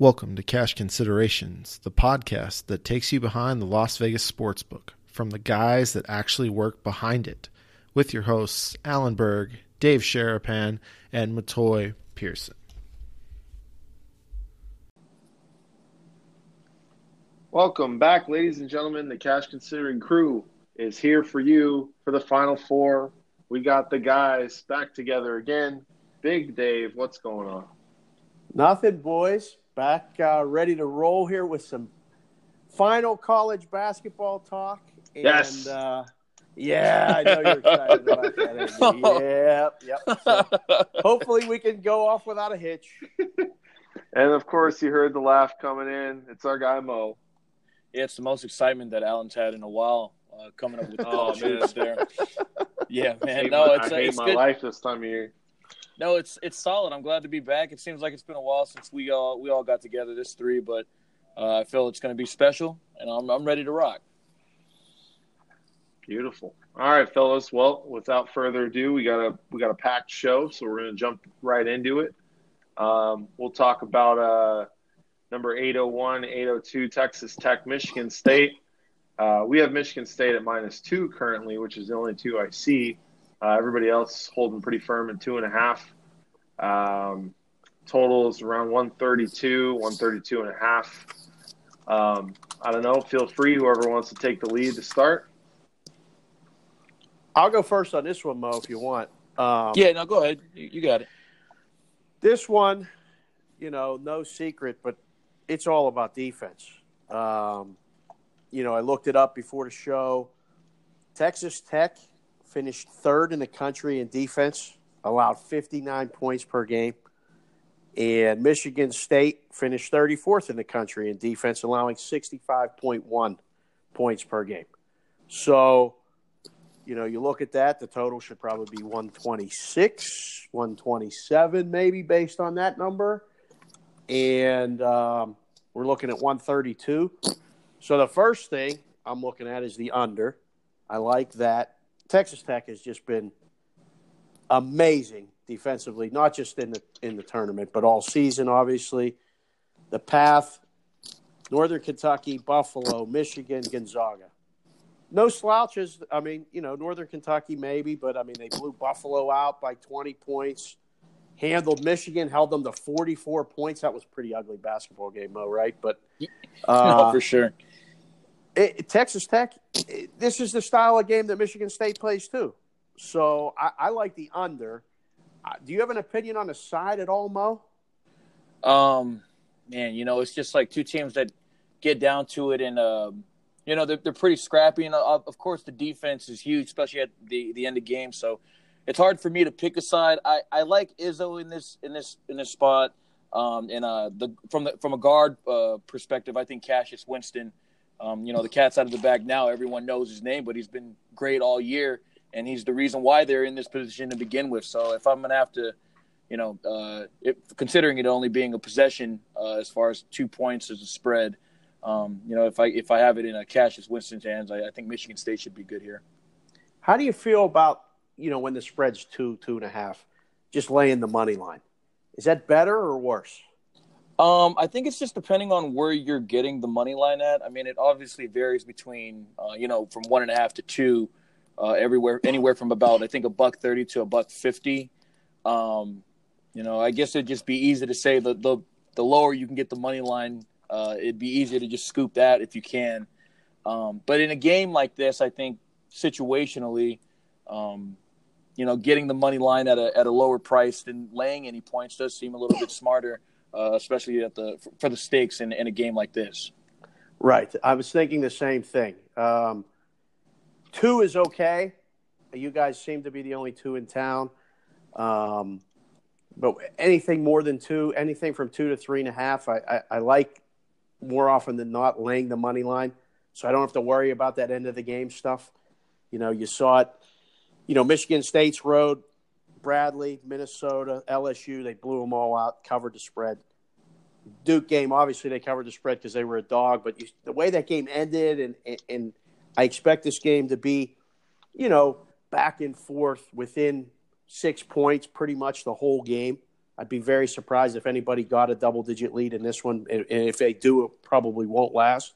Welcome to Cash Considerations, the podcast that takes you behind the Las Vegas sportsbook from the guys that actually work behind it, with your hosts Alan Berg, Dave Sharapan, and Matoy Pearson. Welcome back, ladies and gentlemen. The Cash Considering crew is here for you for the Final Four. We got the guys back together again. Big Dave, what's going on? Nothing, boys back uh, ready to roll here with some final college basketball talk. And, yes. Uh, yeah, I know you're excited about that. Yep, yep. So hopefully we can go off without a hitch. and of course, you heard the laugh coming in. It's our guy Mo. Yeah, it's the most excitement that Alan's had in a while. Uh, coming up with the oh, there. Yeah, man. no, my, it's, I hate it's my good. life this time of year no, it's it's solid. I'm glad to be back. It seems like it's been a while since we all we all got together this three, but uh, I feel it's going to be special, and I'm I'm ready to rock. Beautiful. All right, fellas. Well, without further ado, we got a we got a packed show, so we're going to jump right into it. Um, we'll talk about uh, number 801, 802, Texas Tech, Michigan State. Uh, we have Michigan State at minus two currently, which is the only two I see. Uh, everybody else holding pretty firm at two and a half. Um, totals around 132, 132 and a half. Um, I don't know. Feel free, whoever wants to take the lead to start. I'll go first on this one, Mo, if you want. Um, yeah, no, go ahead. You, you got it. This one, you know, no secret, but it's all about defense. Um, you know, I looked it up before the show. Texas Tech finished third in the country in defense, allowed 59 points per game. And Michigan State finished 34th in the country in defense, allowing 65.1 points per game. So, you know, you look at that, the total should probably be 126, 127, maybe based on that number. And um, we're looking at 132. So the first thing I'm looking at is the under. I like that. Texas Tech has just been amazing defensively, not just in the in the tournament, but all season. Obviously, the path: Northern Kentucky, Buffalo, Michigan, Gonzaga. No slouches. I mean, you know, Northern Kentucky maybe, but I mean, they blew Buffalo out by 20 points. Handled Michigan, held them to 44 points. That was pretty ugly basketball game, Mo, right? But uh, no, for sure it, Texas Tech, it, this is the style of game that Michigan State plays too. So I, I like the under. Uh, do you have an opinion on the side at all, Mo? Um, man, you know, it's just like two teams that get down to it, and um, you know, they're, they're pretty scrappy. And uh, of course, the defense is huge, especially at the the end of game. So it's hard for me to pick a side. I, I like Izzo in this in this in this spot. Um, and uh, the from the from a guard uh, perspective, I think Cassius Winston um, you know, the cat's out of the bag now. Everyone knows his name, but he's been great all year, and he's the reason why they're in this position to begin with. So if I'm gonna have to, you know, uh, it, considering it only being a possession uh, as far as two points as a spread, um, you know, if I if I have it in a Cassius Winston's hands, I, I think Michigan State should be good here. How do you feel about you know when the spread's two two and a half, just laying the money line? Is that better or worse? Um, I think it's just depending on where you're getting the money line at. I mean, it obviously varies between, uh, you know, from one and a half to two, uh, everywhere, anywhere from about I think a buck thirty to a buck fifty. Um, you know, I guess it'd just be easy to say the the, the lower you can get the money line, uh, it'd be easier to just scoop that if you can. Um, but in a game like this, I think situationally, um, you know, getting the money line at a at a lower price than laying any points does seem a little bit smarter uh, especially at the for the stakes in, in a game like this. Right. I was thinking the same thing. Um, two is okay. You guys seem to be the only two in town. Um, but anything more than two, anything from two to three and a half, I, I, I, like more often than not laying the money line. So I don't have to worry about that end of the game stuff. You know, you saw it, you know, Michigan State's road Bradley, Minnesota, LSU, they blew them all out, covered the spread. Duke game, obviously they covered the spread because they were a dog, but you, the way that game ended, and, and, and I expect this game to be, you know, back and forth within six points pretty much the whole game. I'd be very surprised if anybody got a double digit lead in this one. And if they do, it probably won't last.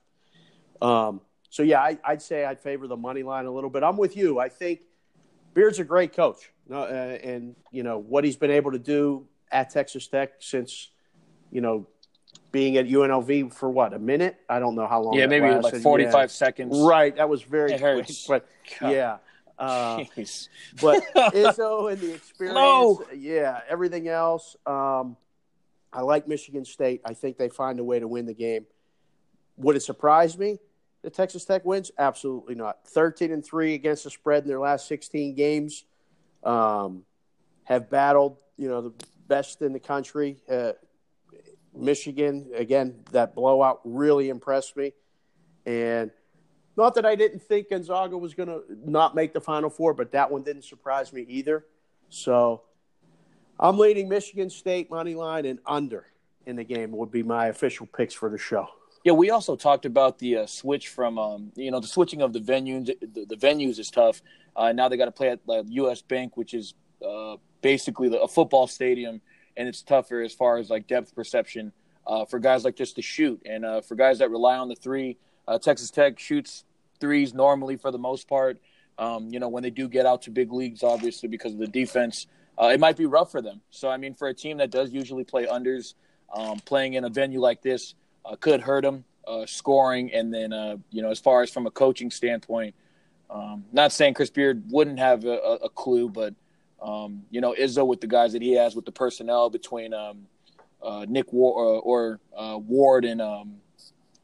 Um, so, yeah, I, would say I'd favor the money line a little bit. I'm with you. I think Beard's a great coach. Uh, and, you know, what he's been able to do at Texas Tech since, you know, being at UNLV for what a minute? I don't know how long. Yeah, maybe lasted. like forty-five yeah. seconds. Right, that was very it quick. But God. yeah, uh, but Izzo and the experience, no. yeah, everything else. Um, I like Michigan State. I think they find a way to win the game. Would it surprise me that Texas Tech wins? Absolutely not. Thirteen and three against the spread in their last sixteen games. Um, have battled, you know, the best in the country. Uh, Michigan, again, that blowout really impressed me. And not that I didn't think Gonzaga was going to not make the Final Four, but that one didn't surprise me either. So I'm leading Michigan State money line and under in the game would be my official picks for the show. Yeah, we also talked about the uh, switch from um, you know the switching of the venues. The, the venues is tough. Uh, now they got to play at uh, U.S. Bank, which is uh, basically a football stadium and it's tougher as far as like depth perception uh, for guys like just to shoot and uh, for guys that rely on the three. Uh, Texas Tech shoots threes normally for the most part. Um, you know, when they do get out to big leagues, obviously because of the defense, it might be rough for them. So, I mean, for a team that does usually play unders, um, playing in a venue like this could hurt them uh, scoring. And then, you know, as far as from a coaching standpoint, um, not saying Chris Beard wouldn't have a, a clue, but um, you know, Izzo with the guys that he has with the personnel between um, uh, Nick Ward or, uh, Ward and um,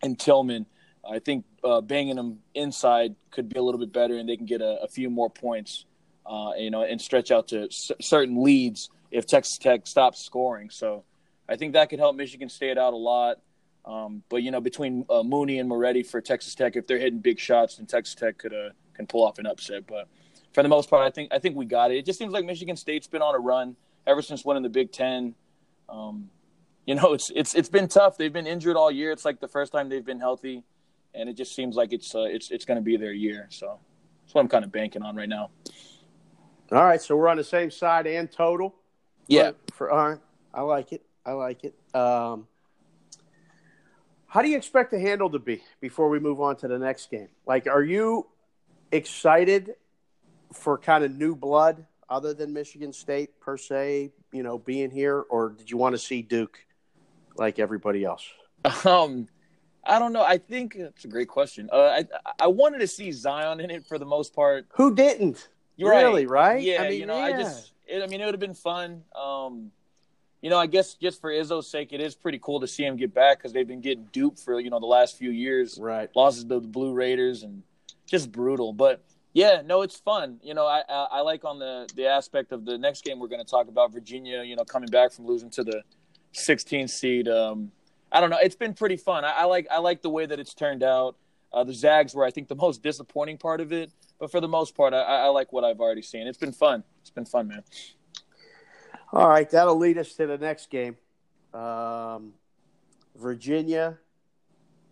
and Tillman. I think uh, banging them inside could be a little bit better, and they can get a, a few more points, uh, you know, and stretch out to c- certain leads if Texas Tech stops scoring. So I think that could help Michigan State out a lot. Um, but you know, between uh, Mooney and Moretti for Texas Tech, if they're hitting big shots, then Texas Tech could uh, can pull off an upset. But for the most part, I think I think we got it. It just seems like Michigan State's been on a run ever since winning the Big Ten. Um, you know, it's it's it's been tough. They've been injured all year. It's like the first time they've been healthy, and it just seems like it's uh, it's it's going to be their year. So that's what I'm kind of banking on right now. All right, so we're on the same side and total. Yeah. For, all right, I like it. I like it. Um, how do you expect the handle to be before we move on to the next game? Like, are you excited for kind of new blood other than Michigan State per se, you know, being here, or did you want to see Duke like everybody else? Um, I don't know. I think it's a great question. Uh, I I wanted to see Zion in it for the most part. Who didn't? You're really right. right? Yeah, I mean, you know, yeah. I just, it, I mean, it would have been fun. Um, you know, I guess just for Izzo's sake, it is pretty cool to see him get back because they've been getting duped for you know the last few years. Right, losses to the Blue Raiders and just brutal. But yeah, no, it's fun. You know, I, I, I like on the the aspect of the next game we're going to talk about Virginia. You know, coming back from losing to the 16th seed. Um, I don't know. It's been pretty fun. I, I like I like the way that it's turned out. Uh, the Zags were, I think, the most disappointing part of it, but for the most part, I, I like what I've already seen. It's been fun. It's been fun, man. All right, that'll lead us to the next game. Um, Virginia,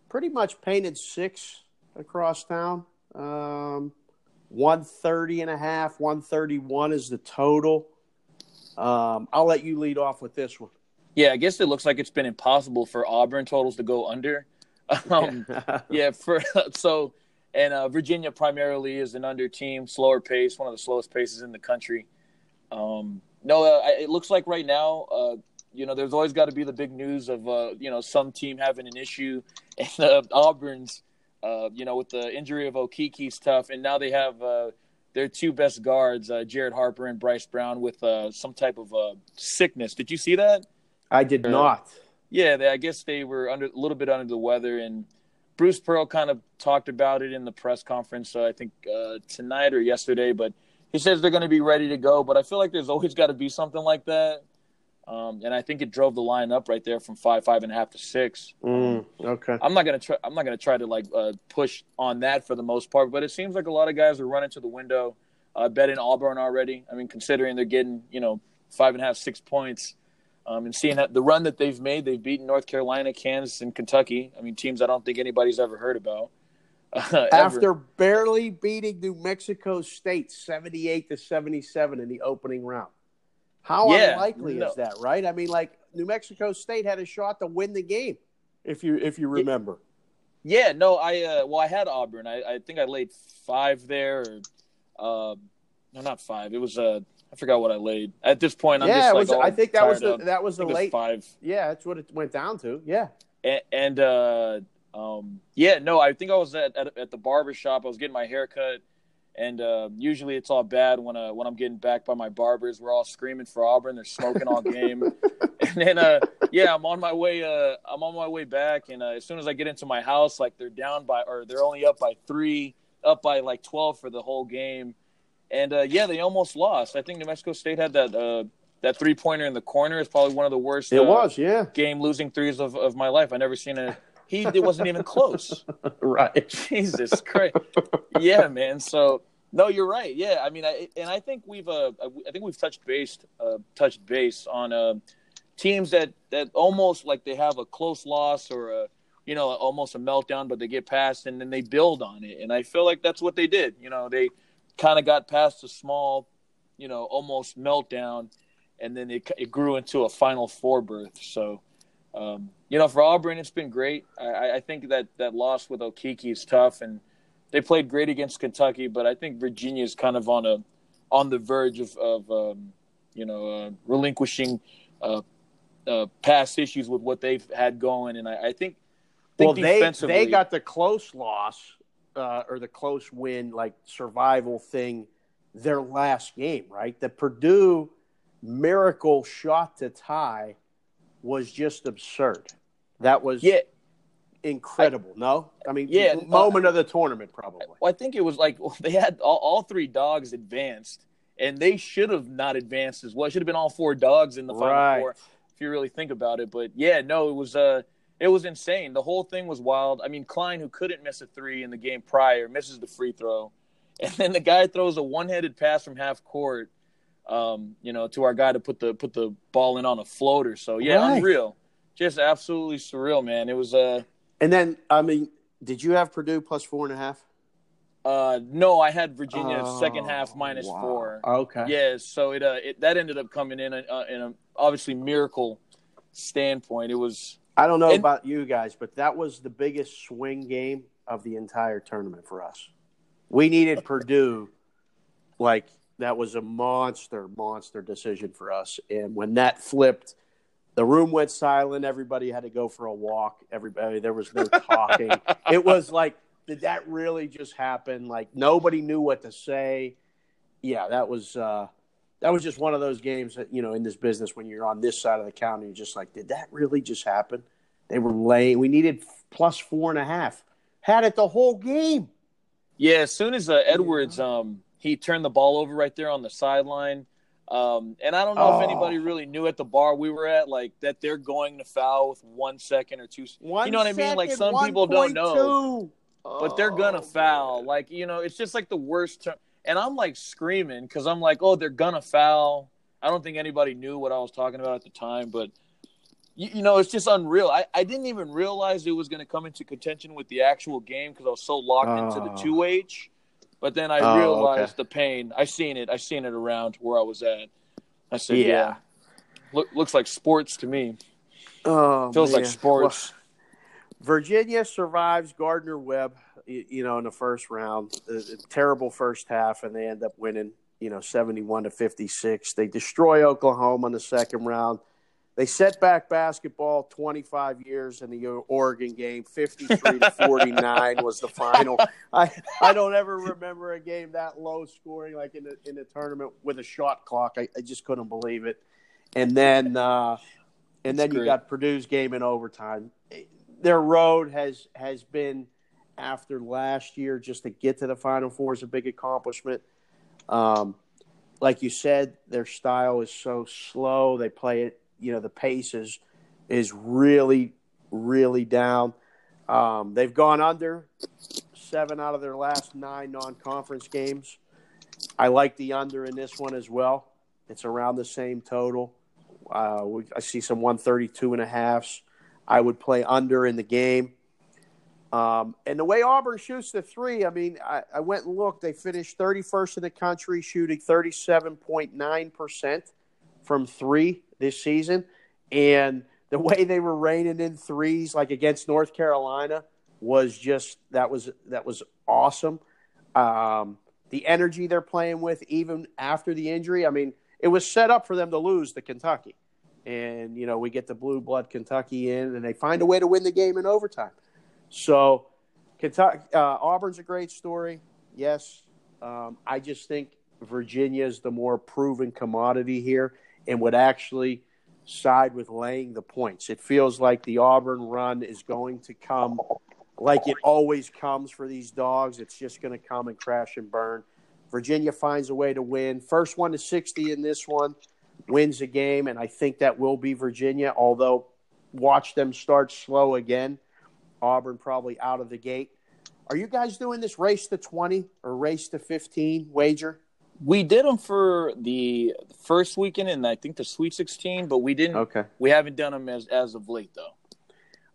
pretty much painted six across town. Um, 130 and a half, 131 is the total. Um, I'll let you lead off with this one. Yeah, I guess it looks like it's been impossible for Auburn totals to go under. Um, yeah, for so and uh, Virginia primarily is an under team, slower pace, one of the slowest paces in the country. Um, no, uh, it looks like right now, uh, you know, there's always got to be the big news of uh, you know some team having an issue, and uh, Auburn's uh, you know, with the injury of Okeke's tough, and now they have uh, their two best guards, uh, Jared Harper and Bryce Brown, with uh, some type of uh, sickness. Did you see that? I did or, not. Yeah, they, I guess they were under a little bit under the weather, and Bruce Pearl kind of talked about it in the press conference. I think uh, tonight or yesterday, but he says they're going to be ready to go. But I feel like there's always got to be something like that. Um, and I think it drove the line up right there from five, five and a half to six. Mm, okay. I'm not gonna try. I'm not gonna try to like uh, push on that for the most part, but it seems like a lot of guys are running to the window, uh, betting Auburn already. I mean, considering they're getting you know five and a half, six points, um, and seeing that the run that they've made, they've beaten North Carolina, Kansas, and Kentucky. I mean, teams I don't think anybody's ever heard about. Uh, After barely beating New Mexico State 78 to 77 in the opening round. How Yeah, unlikely no. is that, right? I mean, like New Mexico State had a shot to win the game, if you if you remember. Yeah, no, I uh, well, I had Auburn. I, I think I laid five there, or um, no, not five. It was uh, I forgot what I laid. At this point, I'm yeah, just like, was, all I think that was the up. that was the it was late. five. Yeah, that's what it went down to. Yeah. and, and uh, um, yeah, no, I think I was at, at at the barber shop. I was getting my hair cut, and uh, usually it's all bad when uh, when I'm getting back by my barbers. We're all screaming for Auburn. They're smoking all game, and then uh, yeah, I'm on my way. Uh, I'm on my way back, and uh, as soon as I get into my house, like they're down by or they're only up by three, up by like twelve for the whole game, and uh, yeah, they almost lost. I think New Mexico State had that uh, that three pointer in the corner. It's probably one of the worst. It uh, was, yeah. game losing threes of, of my life. I never seen a he it wasn't even close. Right. Jesus Christ. Yeah, man. So no, you're right. Yeah, I mean, I, and I think we've uh, I think we've touched base uh, touched base on uh, teams that that almost like they have a close loss or a you know almost a meltdown, but they get past and then they build on it. And I feel like that's what they did. You know, they kind of got past a small, you know, almost meltdown, and then it, it grew into a Final Four berth. So. Um, you know, for Auburn, it's been great. I, I think that that loss with Okeke is tough, and they played great against Kentucky. But I think Virginia is kind of on a on the verge of, of um, you know uh, relinquishing uh, uh, past issues with what they've had going, and I, I think, think Well, they they got the close loss uh, or the close win, like survival thing, their last game, right? The Purdue miracle shot to tie was just absurd. That was yeah. incredible. no, I mean, Yeah, moment of the tournament, probably. Well, I think it was like they had all, all three dogs advanced, and they should have not advanced as well. It should have been all four dogs in the final Right. four, if you really think about it. But yeah, no, it was uh, it was insane. The whole thing was wild. I mean, Klein, who couldn't miss a three in the game prior, misses the free throw, and then the guy throws a one-headed pass from half court, um, you know, to our guy to put the put the ball in on a floater. So yeah, Right. unreal, just absolutely surreal, man. It was uh. And then, I mean, did you have Purdue plus four and a half? Uh, no, I had Virginia second Oh, half minus wow. four. Okay. Yeah, so it uh it, that ended up coming in uh, in a obviously miracle standpoint. It was I don't know And- about you guys, but that was the biggest swing game of the entire tournament for us. We needed Purdue, like that was a monster, monster decision for us. And when that flipped, the room went silent. Everybody had to go for a walk. Everybody, there was no talking. it was like, did that really just happen? Like nobody knew what to say. Yeah, that was uh, that was just one of those games that you know in this business when you're on this side of the counter, you're just like, did that really just happen? They were laying. We needed plus four and a half. Had it the whole game. yeah. As soon as uh, Edwards um he turned the ball over right there on the sideline. Um, and I don't know Oh. if anybody really knew at the bar we were at, like that they're going to foul with one second or two. One you know what I mean? Like second, some people don't know. 1.2. but they're gonna Oh, foul. man. Like you know, it's just like the worst. Ter- and I'm like screaming because I'm like, oh, they're gonna foul. I don't think anybody knew what I was talking about at the time, but you, you know, it's just unreal. I, I didn't even realize it was gonna come into contention with the actual game because I was so locked into the Oh. two H. But then I Oh, realized okay. the pain. I seen it. I seen it around where I was at. I said, Yeah. yeah, Look, looks like sports to me. Oh, Feels like man. sports. Virginia survives Gardner Webb, you, you know, in the first round. A, a terrible first half, and they end up winning, you know, 71 to 56. They destroy Oklahoma in the second round. They set back basketball 25 years in the Oregon game. 53 to 49 was the final. I, I don't ever remember a game that low scoring like in the, in the tournament with a shot clock. I, I just couldn't believe it. And then, uh, and then That's you got Purdue's game in overtime. Their road has has been after last year just to get to the Final Four is a big accomplishment. Um, like you said, their style is so slow. They play it, you know, the pace is is really really down. Um, they've gone under seven out of their last nine non-conference games. I like the under in this one as well. It's around the same total. Uh, we, I see some 132 and a halfs. I would play under in the game. Um, and the way Auburn shoots the three, I mean, I, I went and looked. They finished 31st in the country, shooting 37.9% from three this season, and the way they were raining in threes, like against North Carolina, was just that was that was awesome. Um, the energy they're playing with, even after the injury, I mean, it was set up for them to lose the Kentucky, and you know we get the blue blood Kentucky in, and they find a way to win the game in overtime. So, Kentucky, uh, Auburn's a great story. Yes, um, I just think Virginia is the more proven commodity here and would actually side with laying the points. It feels like the Auburn run is going to come like it always comes for these dogs. It's just going to come and crash and burn. Virginia finds a way to win. First one to 60 in this one wins the game, and I think that will be Virginia, although watch them start slow again. Auburn probably out of the gate. Are you guys doing this race to 20 or race to 15 wager? We did them for the first weekend and I think the Sweet 16, but we didn't. Okay. We haven't done them as as of late though.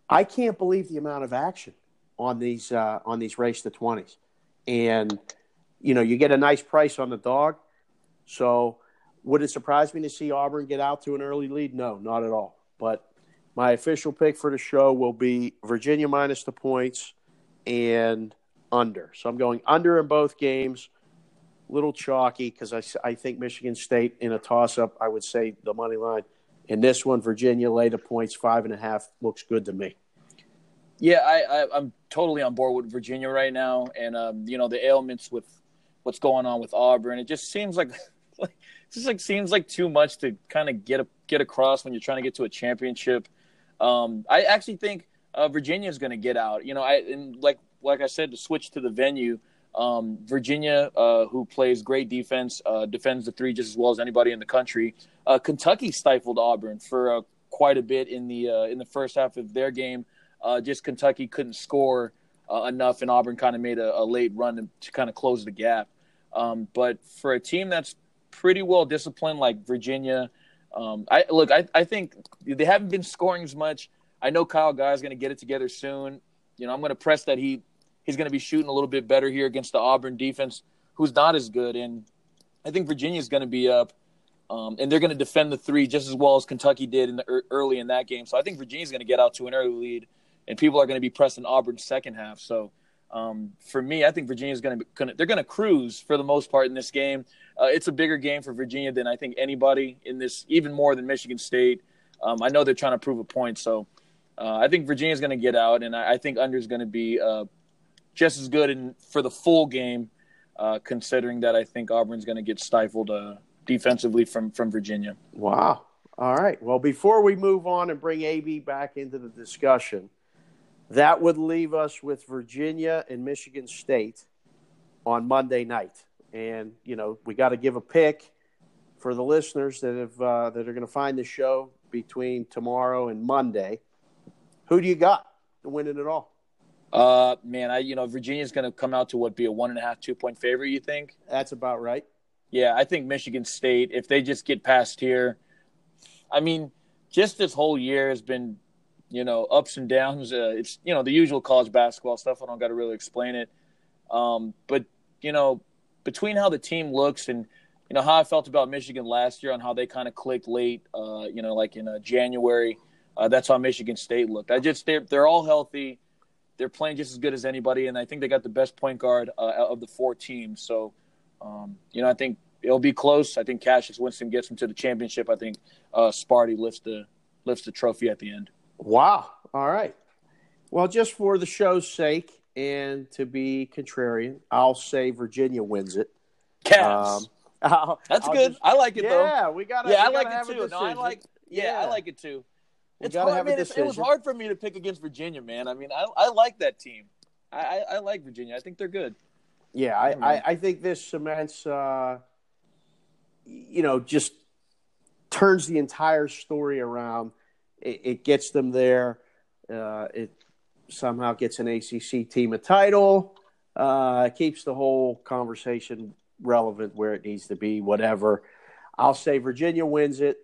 I can't believe the amount of action on these uh, on these race to 20s, and you know you get a nice price on the dog. So would it surprise me to see Auburn get out to an early lead? No, not at all. But my official pick for the show will be Virginia minus the points and under. So I'm going under in both games little chalky because I, I think Michigan State in a toss up, I would say the money line. In this one, Virginia lay the points five and a half looks good to me. Yeah, I, am totally on board with Virginia right now, and um, you know the ailments with what's going on with Auburn. It just seems like, like just like seems like too much to kind of get a, get across when you're trying to get to a championship. Um, I actually think uh, Virginia is going to get out. You know, I and like like I said to switch to the venue. Um, Virginia, uh, who plays great defense, uh, defends the three just as well as anybody in the country. Uh, Kentucky stifled Auburn for uh, quite a bit in the uh, in the first half of their game. Uh, just Kentucky couldn't score enough, and Auburn kind of made a, a, late run to, to kind of close the gap. Um, but for a team that's pretty well disciplined like Virginia, um, I look, I, I think they haven't been scoring as much. I know Kyle Guy is going to get it together soon. You know, I'm going to press that he he's going to be shooting a little bit better here against the Auburn defense, who's not as good. And I think Virginia is going to be up, um, and they're going to defend the three just as well as Kentucky did in the early in that game. So I think Virginia's going to get out to an early lead, and people are going to be pressing Auburn's second half. So um, for me, I think Virginia's going to they're going to cruise for the most part in this game. Uh, it's a bigger game for Virginia than I think anybody in this, even more than Michigan State. Um, I know they're trying to prove a point, so uh, I think Virginia's going to get out, and I, I think under is going to be uh, just as good in, for the full game, uh, considering that I think Auburn's going to get stifled uh, defensively from, from Virginia. Wow. All right. Well, before we move on and bring AB back into the discussion, that would leave us with Virginia and Michigan State on Monday night. And, you know, we got to give a pick for the listeners that have uh, that are going to find the show between tomorrow and Monday. Who do you got to win it at all? Uh, man, I you know Virginia's going to come out to what be a one and a half, two point favorite. You think? That's about right. Yeah, I think Michigan State, if they just get past here, I mean, just this whole year has been, you know, ups and downs. Uh, it's you know the usual college basketball stuff. I don't got to really explain it. Um, but you know, between how the team looks and you know how I felt about Michigan last year on how they kind of clicked late, uh, you know, like in uh, January. Uh, that's how Michigan State looked. I just they're they're all healthy they're playing just as good as anybody, and I think they got the best point guard uh, of the four teams. So, um, you know, I think it'll be close. I think Cassius Winston gets them to the championship. I think uh, Sparty lifts the lifts the trophy at the end. Wow! All right. Well, just for the show's sake and to be contrarian, I'll say Virginia wins it. Cavs. Um, I'll, That's I'll good. Just, I like it yeah, though. Yeah, we got. Yeah, I like it too. No, I like. Yeah, yeah, I like it too it's hard, man. It was hard for me to pick against Virginia, man. I mean, I, I like that team. I, I, I like Virginia. I think they're good. Yeah, I, I, I, think this cements, uh, you know, just turns the entire story around. It, it gets them there. Uh, it somehow gets an ACC team a title. Uh, keeps the whole conversation relevant where it needs to be. Whatever. I'll say Virginia wins it.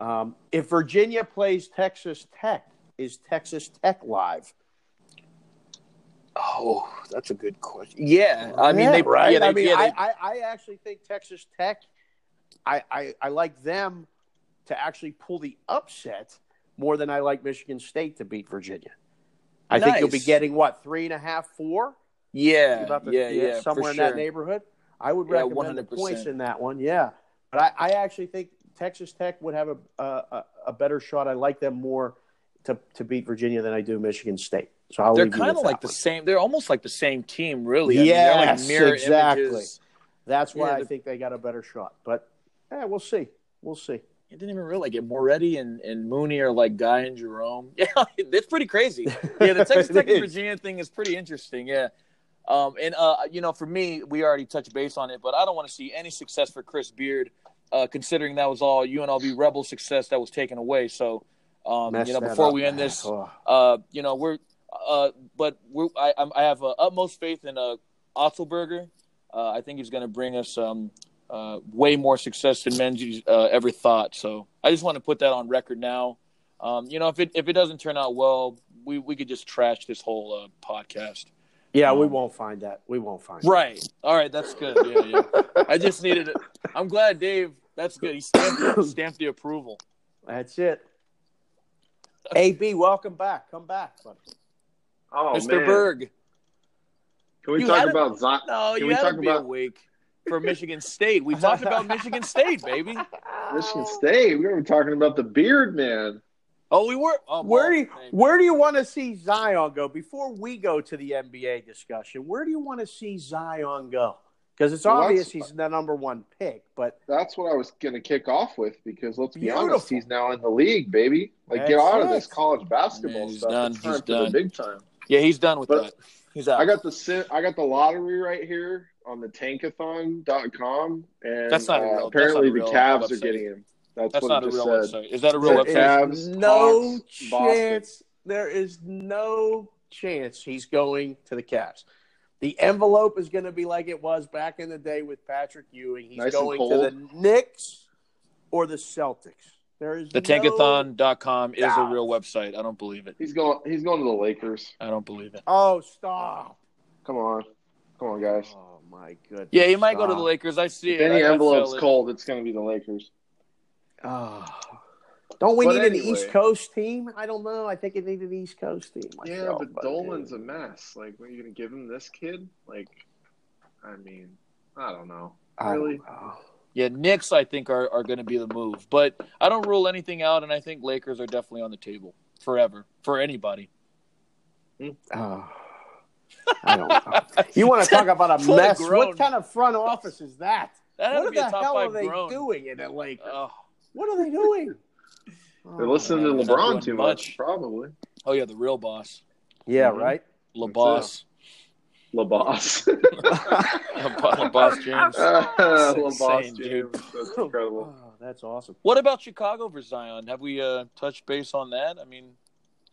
Um, if Virginia plays Texas Tech, is Texas Tech live? Oh, that's a good question. Yeah, I mean, yeah, they right. Yeah, they, I mean, yeah, they, I, I actually think Texas Tech. I, I, I like them to actually pull the upset more than I like Michigan State to beat Virginia. I think you'll be getting what three and a half, four, Yeah, the- yeah, yeah, somewhere in sure. that neighborhood. I would recommend the 100%. points in that one. Yeah, but I, I actually think Texas Tech would have a, a a better shot. I like them more to to beat Virginia than I do Michigan State. So I'll They're kind of like the one. same. They're almost like the same team, really. I mean, Yes, like mirror exactly. images. That's why Yeah, I think they got a better shot. But yeah, we'll see. We'll see. I didn't even realize like Moretti and, and Mooney are like Guy and Jerome. Yeah, it's pretty crazy. Yeah, the Texas Tech and. Virginia thing is pretty interesting. Yeah. Um, and uh, you know, for me, we already touched base on it, but I don't want to see any success for Chris Beard, uh, considering that was all UNLV Rebel success that was taken away. So, um, you know, before up, we end man. this, Oh. uh, you know, we're, uh, but we're, I, I'm- I have uh, utmost faith in uh, Otzelberger. Uh, I think he's going to bring us um, uh, way more success than Menzies uh, ever thought. So I just want to put that on record now. Um, you know, if it if it doesn't turn out well, we, we could just trash this whole uh, podcast. Yeah, we Um, won't find that. We won't find Right. All right. That's good. Yeah. Yeah. I just needed it. I'm glad Dave. That's good. He stamped, stamped the approval. That's it. AB, welcome back. Come back, buddy. Oh Mr. man, Berg. can we You talk had it- about Zion? No, Can you we had talk to be about- awake for Michigan State. We talked about Michigan State, baby. Michigan State? We were talking about the Beard Man. Oh, we were. Oh, Where well, do you where do you want to see Zion go before we go to the NBA discussion? Where do you want to see Zion go? Because it's Well, obvious he's the number one pick, but That's what I was gonna kick off with because let's be Beautiful. honest, he's now in the league, baby. Like, That's get out of this college basketball Man, he's stuff. done. He's done. the big time. Yeah, he's done with But- that. He's out. I got the I got the lottery right here on the tankathon.com and That's not uh, real- apparently that's not a the real Cavs are getting him. That's, That's what not it a real said. website. Is that a real there There website? is- is no Hawks, Boston. chance. There is no chance he's going to the Cavs. The envelope is going to be like it was back in the day with Patrick Ewing. He's Nice going to the Knicks or the Celtics. There is The no- Tankathon.com is a real website. I don't believe it. He's going he's going to the Lakers. I don't believe it. Oh, stop! Come on. Come on, guys. Oh my goodness. Yeah, he might go to the Lakers. I see If it. any I- I envelope's feel it. cold, it's going to be the Lakers. Oh. Don't we But need an. East Coast team? I don't know. I think it needed an East Coast team. Yeah, myself, but Dolan's a mess. Like, what are you going to give him this kid? Like, I mean, I don't know. I don't really? know. Yeah, Knicks I think are, are going to be the move, but I don't rule anything out, and I think Lakers are definitely on the table forever for anybody. Oh. I don't know. You want to talk about a mess? What kind of front office is that? That had What to be a the top hell five are they groan. doing in the Lakers? Oh, What are they doing? They're Oh, listening man, to LeBron too much. much, probably. oh yeah, the real boss, Yeah, Mhm. right. LeBoss, LeBoss. LeBoss James. LeBoss insane, James. dude. That's incredible. Oh, that's awesome. What about Chicago for Zion? Have we uh, touched base on that? I mean,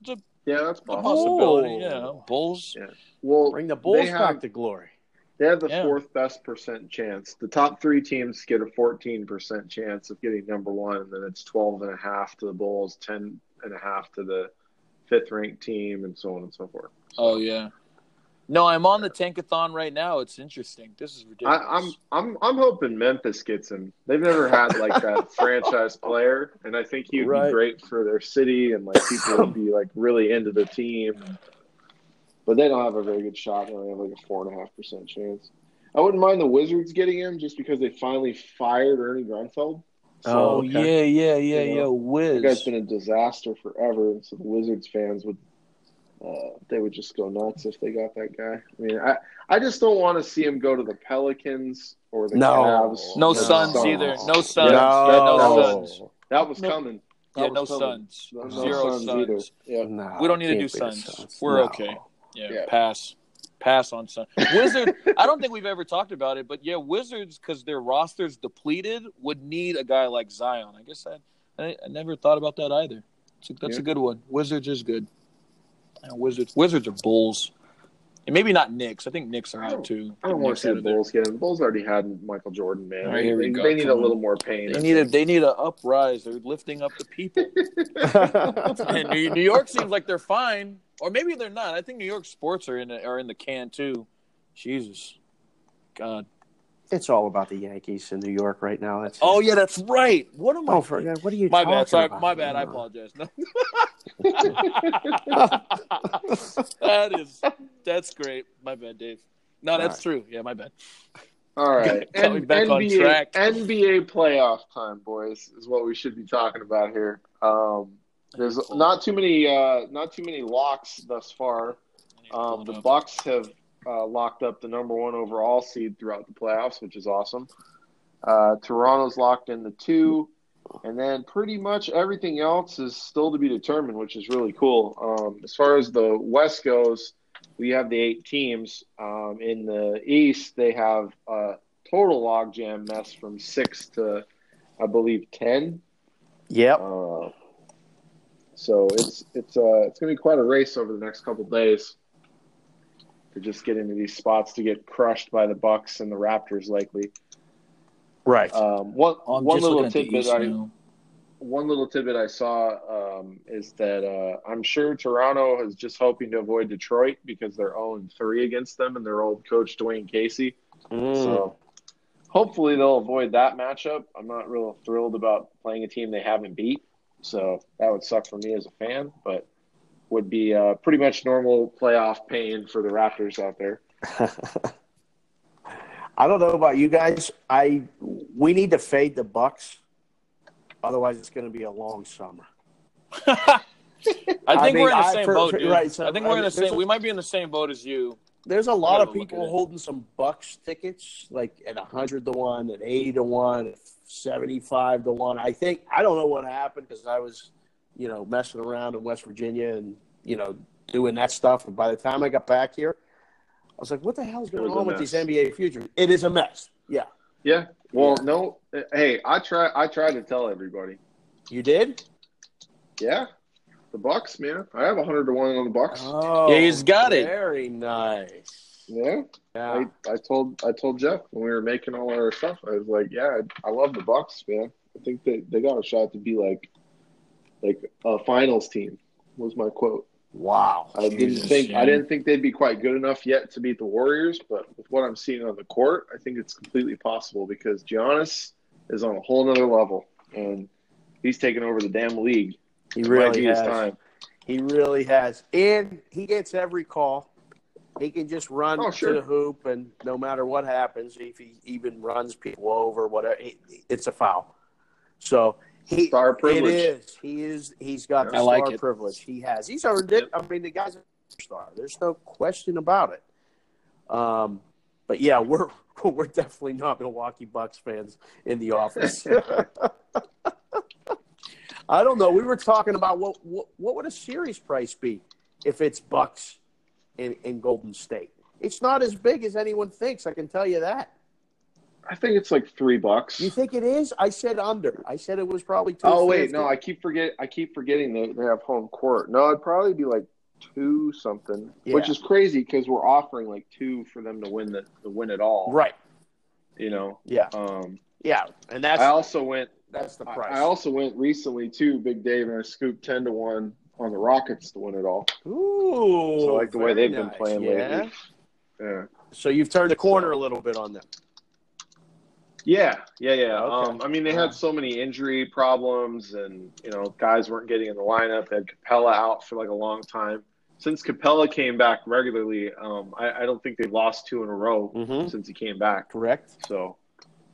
Yeah, that's a possibility. Oh. Yeah, Bulls. Yeah. Well, Bring the Bulls they have, back to glory. They have the Yeah. fourth best percent chance. The top three teams get a 14% chance of getting number one, and then it's 12 and a half to the Bulls, 10 and a half to the fifth ranked team, and so on and so forth. So Oh yeah. No, I'm on the Tankathon right now. It's interesting. This is ridiculous. I, I'm I'm I'm hoping Memphis gets him. They've never had like that franchise player, and I think he would Right. be great for their city, and like people would be like really into the team. But they don't have a very good shot. They only have like a four and a half percent chance. I wouldn't mind the Wizards getting him just because they finally fired Ernie Grunfeld. Oh, oh okay. yeah, yeah, yeah, You yeah. know, Wiz. That guy's been a disaster forever, and so the Wizards fans would uh, they would just go nuts if they got that guy. I mean, I I just don't want to see him go to the Pelicans or the No. Cavs. no No. Suns No. either. No Yeah, Suns. that- no that was- Suns. That was No. coming. That Yeah, was no coming. Suns. No, no Zero Suns Suns. either. Yeah. No, We don't need to do be Suns. We're No. okay. Yeah, Yeah. pass. Pass on Suns. Wizard. I don't think we've ever talked about it, but yeah, Wizards because their roster's depleted would need a guy like Zion. I guess I I, I never thought about that either. That's a, that's Yeah. a good one. Wizards is good. Yeah, Wizards. Wizards are Bulls, and maybe not Knicks. I think Knicks are out too. I don't want to see the. Bulls get. The Bulls already had Michael Jordan, man. Right, they, they need a little more pain. They need a they need a uprise. They're lifting up the people. and New York seems like they're fine, or maybe they're not. I think New York sports are in are in the can too. Jesus, God, It's all about the Yankees in New York right now. That's Oh yeah, that's right. What am I? Oh, for, what are you? my talking bad. Sorry, about? my bad. I apologize. No. that is that's great. My bad, Dave. No, that's true. Yeah, my bad. All right, N- back on NBA, track. NBA playoff time, boys, is what we should be talking about here. Um, there's not too many, uh, not too many locks thus far. Um, the Bucks have uh, locked up the number one overall seed throughout the playoffs, which is awesome. Uh, Toronto's locked in the two, and then pretty much everything else is still to be determined, which is really cool. Um, as far as the West goes, we have the eight teams. Um, in the East, they have a total logjam mess from six to, I believe, ten. Yep. Uh, so it's it's uh it's gonna be quite a race over the next couple days to just get into these spots to get crushed by the Bucks and the Raptors likely. Right. Um, one I'm one just little looking at the tidbit I now. one little tidbit I saw um, is that uh, I'm sure Toronto is just hoping to avoid Detroit because they're 0 3 against them and their old coach Dwane Casey. Mm. So hopefully they'll avoid that matchup. I'm not real thrilled about playing a team they haven't beat, so that would suck for me as a fan, but would be uh, pretty much normal playoff pain for the Raptors out there. I don't know about you guys. I we need to fade the Bucks, otherwise it's going to be a long summer. I think I mean, we're in the I- same for- boat, dude. right, so, I think we're in mean, the same. a- we might be in the same boat as you. There's a lot of people holding some Bucks tickets, like at hundred to one, at eighty to one, at seventy-five to one. I think I don't know what happened because I was, you know, messing around in West Virginia and you know doing that stuff. And by the time I got back here, I was like, "What the hell is going on with these NBA futures?" It is a mess. Yeah, Yeah. Well, Yeah. no. Eh, hey, I try. I tried to tell everybody. you did. Yeah, the Bucks, man. I have 100 to one on the Bucks. Oh, Yeah, he's got it. Very nice. yeah. Yeah. I, I told I told Jeff when we were making all our stuff. I was like, yeah, I, I love the Bucks, man. I think they, they got a shot to be like like a finals team. Was my quote. Wow. I didn't Jesus, think yeah. I didn't think they'd be quite good enough yet to beat the Warriors, but with what I'm seeing on the court, I think it's completely possible because Giannis is on a whole nother level and he's taking over the damn league. He really has. time. He really has. And he gets every call. He can just run Oh, sure. to the hoop, and no matter what happens, if he even runs people over, whatever, it, it's a foul. So he Star privilege. It is. He is. He's got the I like star it. privilege. He has. He's earned it. I mean, the guy's a star. There's no question about it. Um, but yeah, we're we're definitely not Milwaukee Bucks fans in the office. I don't know. We were talking about what what, what would a series price be if it's Bucks in, in Golden State. It's not as big as anyone thinks. I can tell you that. I think it's like three bucks. You think it is? I said under. I said it was probably two. Oh wait, no, I keep forget. I keep forgetting they, they have home court. No, it'd probably be like two something, which is crazy because we're offering like two for them to win the to win it all. right. You know. Yeah, Um, yeah, and that's I also went. That's the I price. I also went recently too, Big Dave, and I scooped ten to one on the Rockets to win it all. Ooh, So I like the way they've been playing yeah. lately. Yeah. So you've turned the corner a little bit on them. Yeah, yeah, yeah. Okay. Um, I mean, they had so many injury problems, and you know, guys weren't getting in the lineup. They had Capela out for like a long time. Since Capela came back regularly, um, I, I don't think they've lost two in a row Mm-hmm. since he came back. Correct. So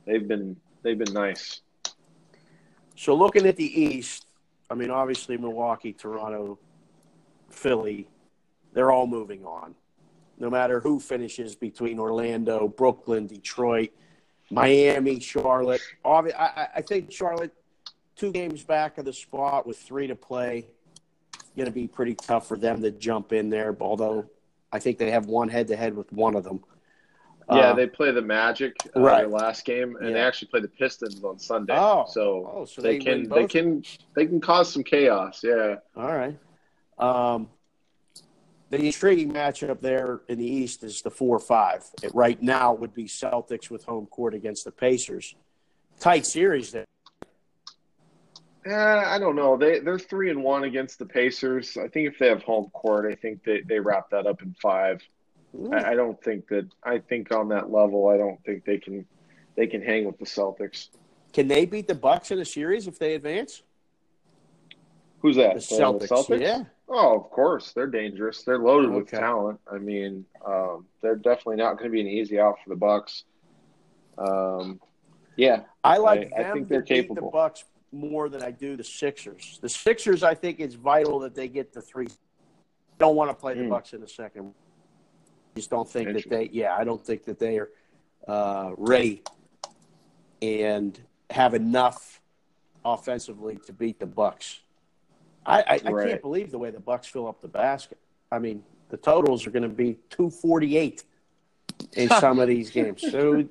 they've been they've been nice. So looking at the East, I mean, obviously Milwaukee, Toronto, Philly, they're all moving on. No matter who finishes between Orlando, Brooklyn, Detroit, Miami, Charlotte. I- I think Charlotte, two games back of the spot with three to play, going to be pretty tough for them to jump in there. Although I think they have one head to head with one of them. Yeah, Uh, they play the Magic uh, right. their last game, and they actually play the Pistons on Sunday. Oh. so, oh, so they, they, can they can they can cause some chaos. Yeah. All right. Um, the intriguing matchup there in the East is the four five. It right now would be Celtics with home court against the Pacers. Tight series there. Eh, I don't know. They they're three and one against the Pacers. I think if they have home court, I think they, they wrap that up in five. I, I don't think that. I think on that level, I don't think they can they can hang with the Celtics. Can they beat the Bucks in a series if they advance? Who's that? The Celtics. Yeah. Oh, of course. They're dangerous. They're loaded with talent. I mean, um, they're definitely not going to be an easy out for the Bucks. Um, yeah, I like I- I think they're capable. the Bucks more than I do the Sixers. The Sixers, I think it's vital that they get the three. Don't want to play the Hmm. Bucks in the second. Just don't think that they. Yeah, I don't think that they are uh, ready and have enough offensively to beat the Bucks. I, I, I Right. can't believe the way the Bucks fill up the basket. I mean, the totals are going to be two forty eight in some of these games. So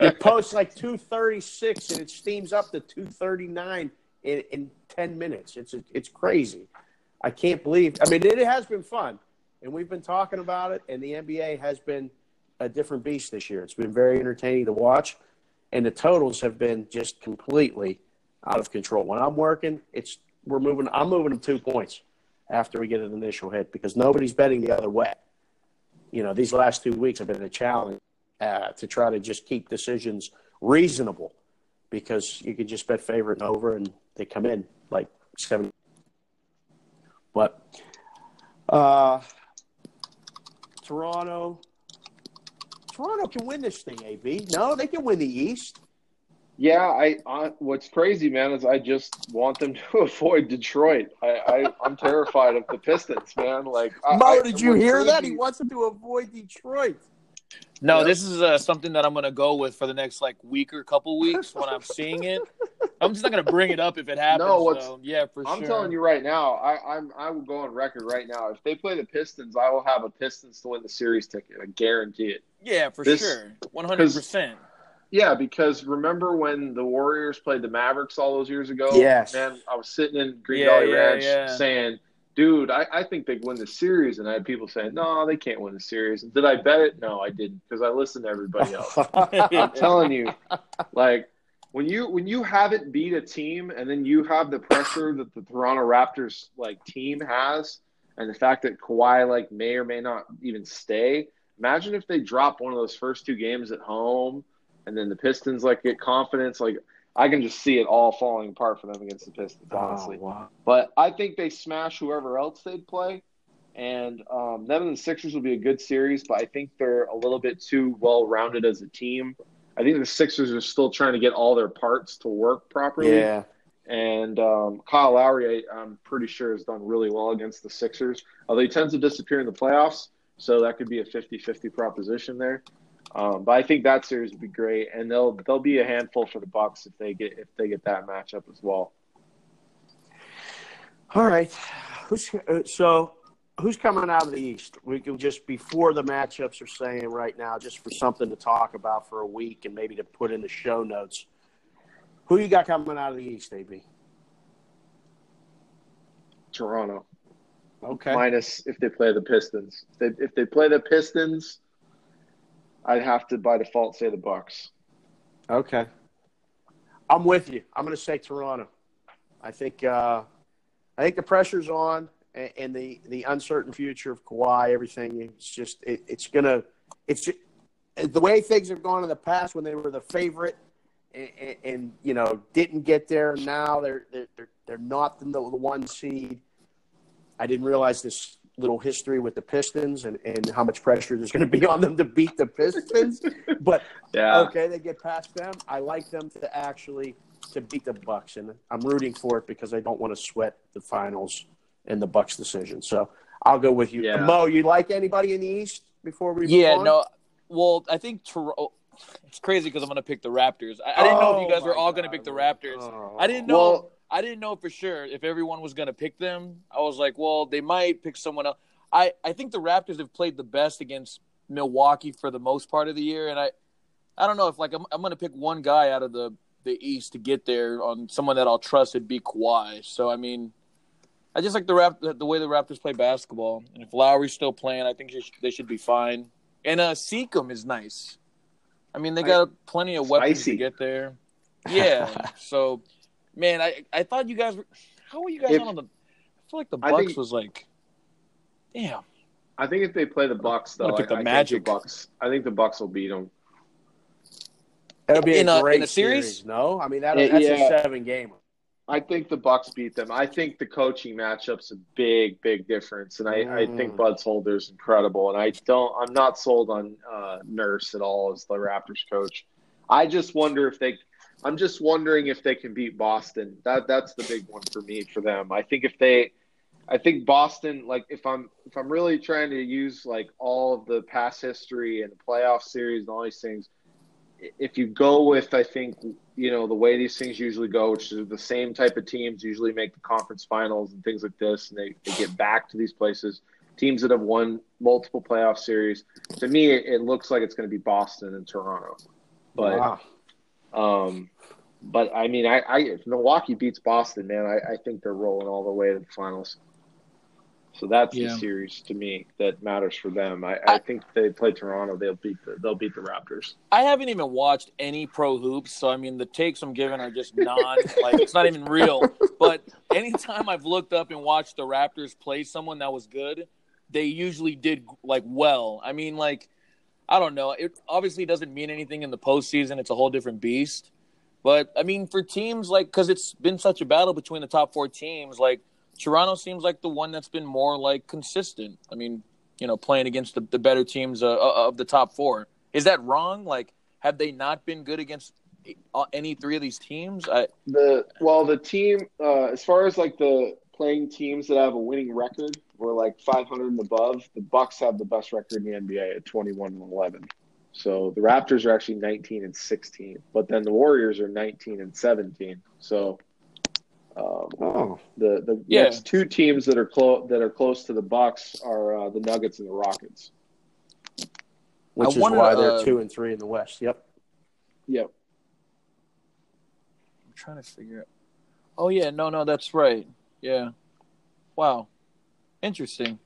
it posts like 236 and it steams up to 239 in, in 10 minutes. It's it's crazy. I can't believe. I mean, it has been fun, and we've been talking about it. And the NBA has been a different beast this year. It's been very entertaining to watch, and the totals have been just completely out of control. When I'm working, it's we're moving. I'm moving them two points after we get an initial hit because nobody's betting the other way. You know, these last two weeks have been a challenge uh, to try to just keep decisions reasonable because you could just bet favorite and over and they come in like seven. But uh, Toronto, Toronto can win this thing. AB, no, they can win the East. yeah. I, I what's crazy, man, is I just want them to avoid Detroit. I, I I'm terrified of the Pistons, man. Like, I, Mo, I- did you what's hear that? He wants them to avoid Detroit. No, Yeah. this is uh, something that I'm gonna go with for the next like week or couple weeks when I'm seeing it. I'm just not gonna bring it up if it happens. No, so, yeah, for sure. I'm telling you right now, I, I'm I will go on record right now. If they play the Pistons, I will have a Pistons to win the series ticket. I guarantee it. yeah, for this- sure, 100. percent Yeah, because remember when the Warriors played the Mavericks all those years ago? Yes. Man, I was sitting in Green Yeah, Valley yeah, Ranch yeah. saying, dude, I, I think they win the series. And I had people saying, no, they can't win the series. And did I bet it? No, I didn't because I listened to everybody else. I'm telling you, like when you when you haven't beat a team and then you have the pressure that the Toronto Raptors like team has, and the fact that Kawhi like may or may not even stay. Imagine if they drop one of those first two games at home, and then the Pistons like get confidence. Like I can just see it all falling apart for them against the Pistons, honestly. Oh, wow. But I think they smash whoever else they'd play. And um, them and the Sixers will be a good series, but I think they're a little bit too well rounded as a team. I think the Sixers are still trying to get all their parts to work properly. Yeah. And um, Kyle Lowry, I, I'm pretty sure, has done really well against the Sixers, although he tends to disappear in the playoffs. So that could be a 50 50 proposition there. Um, but I think that series would be great, and they'll they'll be a handful for the Bucks if they get if they get that matchup as well. All right. Who's uh, so? Who's coming out of the East? We can just before the matchups are saying right now, just for something to talk about for a week and maybe to put in the show notes. Who you got coming out of the East, AB? Toronto. Okay. minus if they play the Pistons. If they, if they play the Pistons, I'd have to by default say the Bucks. Okay. I'm with you. I'm going to say Toronto. I think uh, I think the pressure's on, and, and the the uncertain future of Kawhi, everything. It's just it, it's gonna it's just, the way things have gone in the past when they were the favorite, and, and, and you know didn't get there. Now they're they're they're, they're not the, the one seed. I didn't realize this little history with the Pistons and, and how much pressure there's going to be on them to beat the Pistons. but Yeah. okay, they get past them. I like them to actually to beat the Bucks, and I'm rooting for it because I don't want to sweat the finals and the Bucks decision. So I'll go with you, Yeah. Mo. You like anybody in the East before we? move Yeah, on? no. Well, I think Toronto. Oh, it's crazy because I'm gonna pick the Raptors. I, I didn't know if you Oh, guys were all gonna pick the Raptors. Oh. I didn't know. Well- I didn't know for sure if everyone was gonna pick them. I was like, well, they might pick someone else. I I think the Raptors have played the best against Milwaukee for the most part of the year, and I I don't know if like I'm I'm gonna pick one guy out of the the East to get there on someone that I'll trust. It'd be Kawhi. So I mean. I just like the Rap- the way the Raptors play basketball, and if Lowry's still playing, I think they should, they should be fine. And uh, Siakam is nice. I mean, they got plenty of weapons Spicy. to get there. Yeah. so, man, I I thought you guys were. How were you guys If- on the? I feel like the Bucks think- was like, damn. I think if they play the Bucks, though, Look at the I, I Magic. Think the Bucks. I think the Bucks will beat them. That'll be In a a- great in a series? No, I mean that, Yeah, that's yeah. a seven game. I think the Bucks beat them. I think the coaching matchup's a big, big difference, and I, I think Mm. Budenholzer's incredible. And I don't, I'm not sold on uh, Nurse at all as the Raptors coach. I just wonder if they, I'm just wondering if they can beat Boston. That that's the big one for me for them. I think if they, I think Boston, like if I'm if I'm really trying to use like all of the past history and the playoff series and all these things, if you go with I think you know the way these things usually go, which is the same type of teams usually make the conference finals and things like this, and they, they get back to these places. Teams that have won multiple playoff series. To me, it, it looks like it's going to be Boston and Toronto. But Wow. Um, but I mean, I, I if Milwaukee beats Boston, man, I, I think they're rolling all the way to the finals. So that's Yeah. the series to me that matters for them. I, I I- think they play Toronto, they'll beat the, they'll beat the Raptors. I haven't even watched any pro hoops, so I mean the takes I'm giving are just non like it's not even real. But anytime I've looked up and watched the Raptors play someone that was good, they usually did like well. I mean, like I don't know. It obviously doesn't mean anything in the postseason. It's a whole different beast. But I mean, for teams like because it's been such a battle between the top four teams, like Toronto seems like the one that's been more like consistent. I mean, you know, playing against the, the better teams uh, of the top four. Is that wrong? Like, have they not been good against uh, any three of these teams? I, The well, the team uh, as far as like the playing teams that have a winning record, were like 500 and above. The Bucks have the best record in the NBA at 21 and 11. So the Raptors are actually 19 and 16, but then the Warriors are 19 and 17. So um, Oh, the the Yeah. next two teams that are close that are close to the Bucks are uh, the Nuggets and the Rockets. which I is wonder, why they're uh, two and three in the West. Yep. Yep. I'm trying to figure out. Oh yeah, no, no, that's right. Yeah. Wow. Interesting.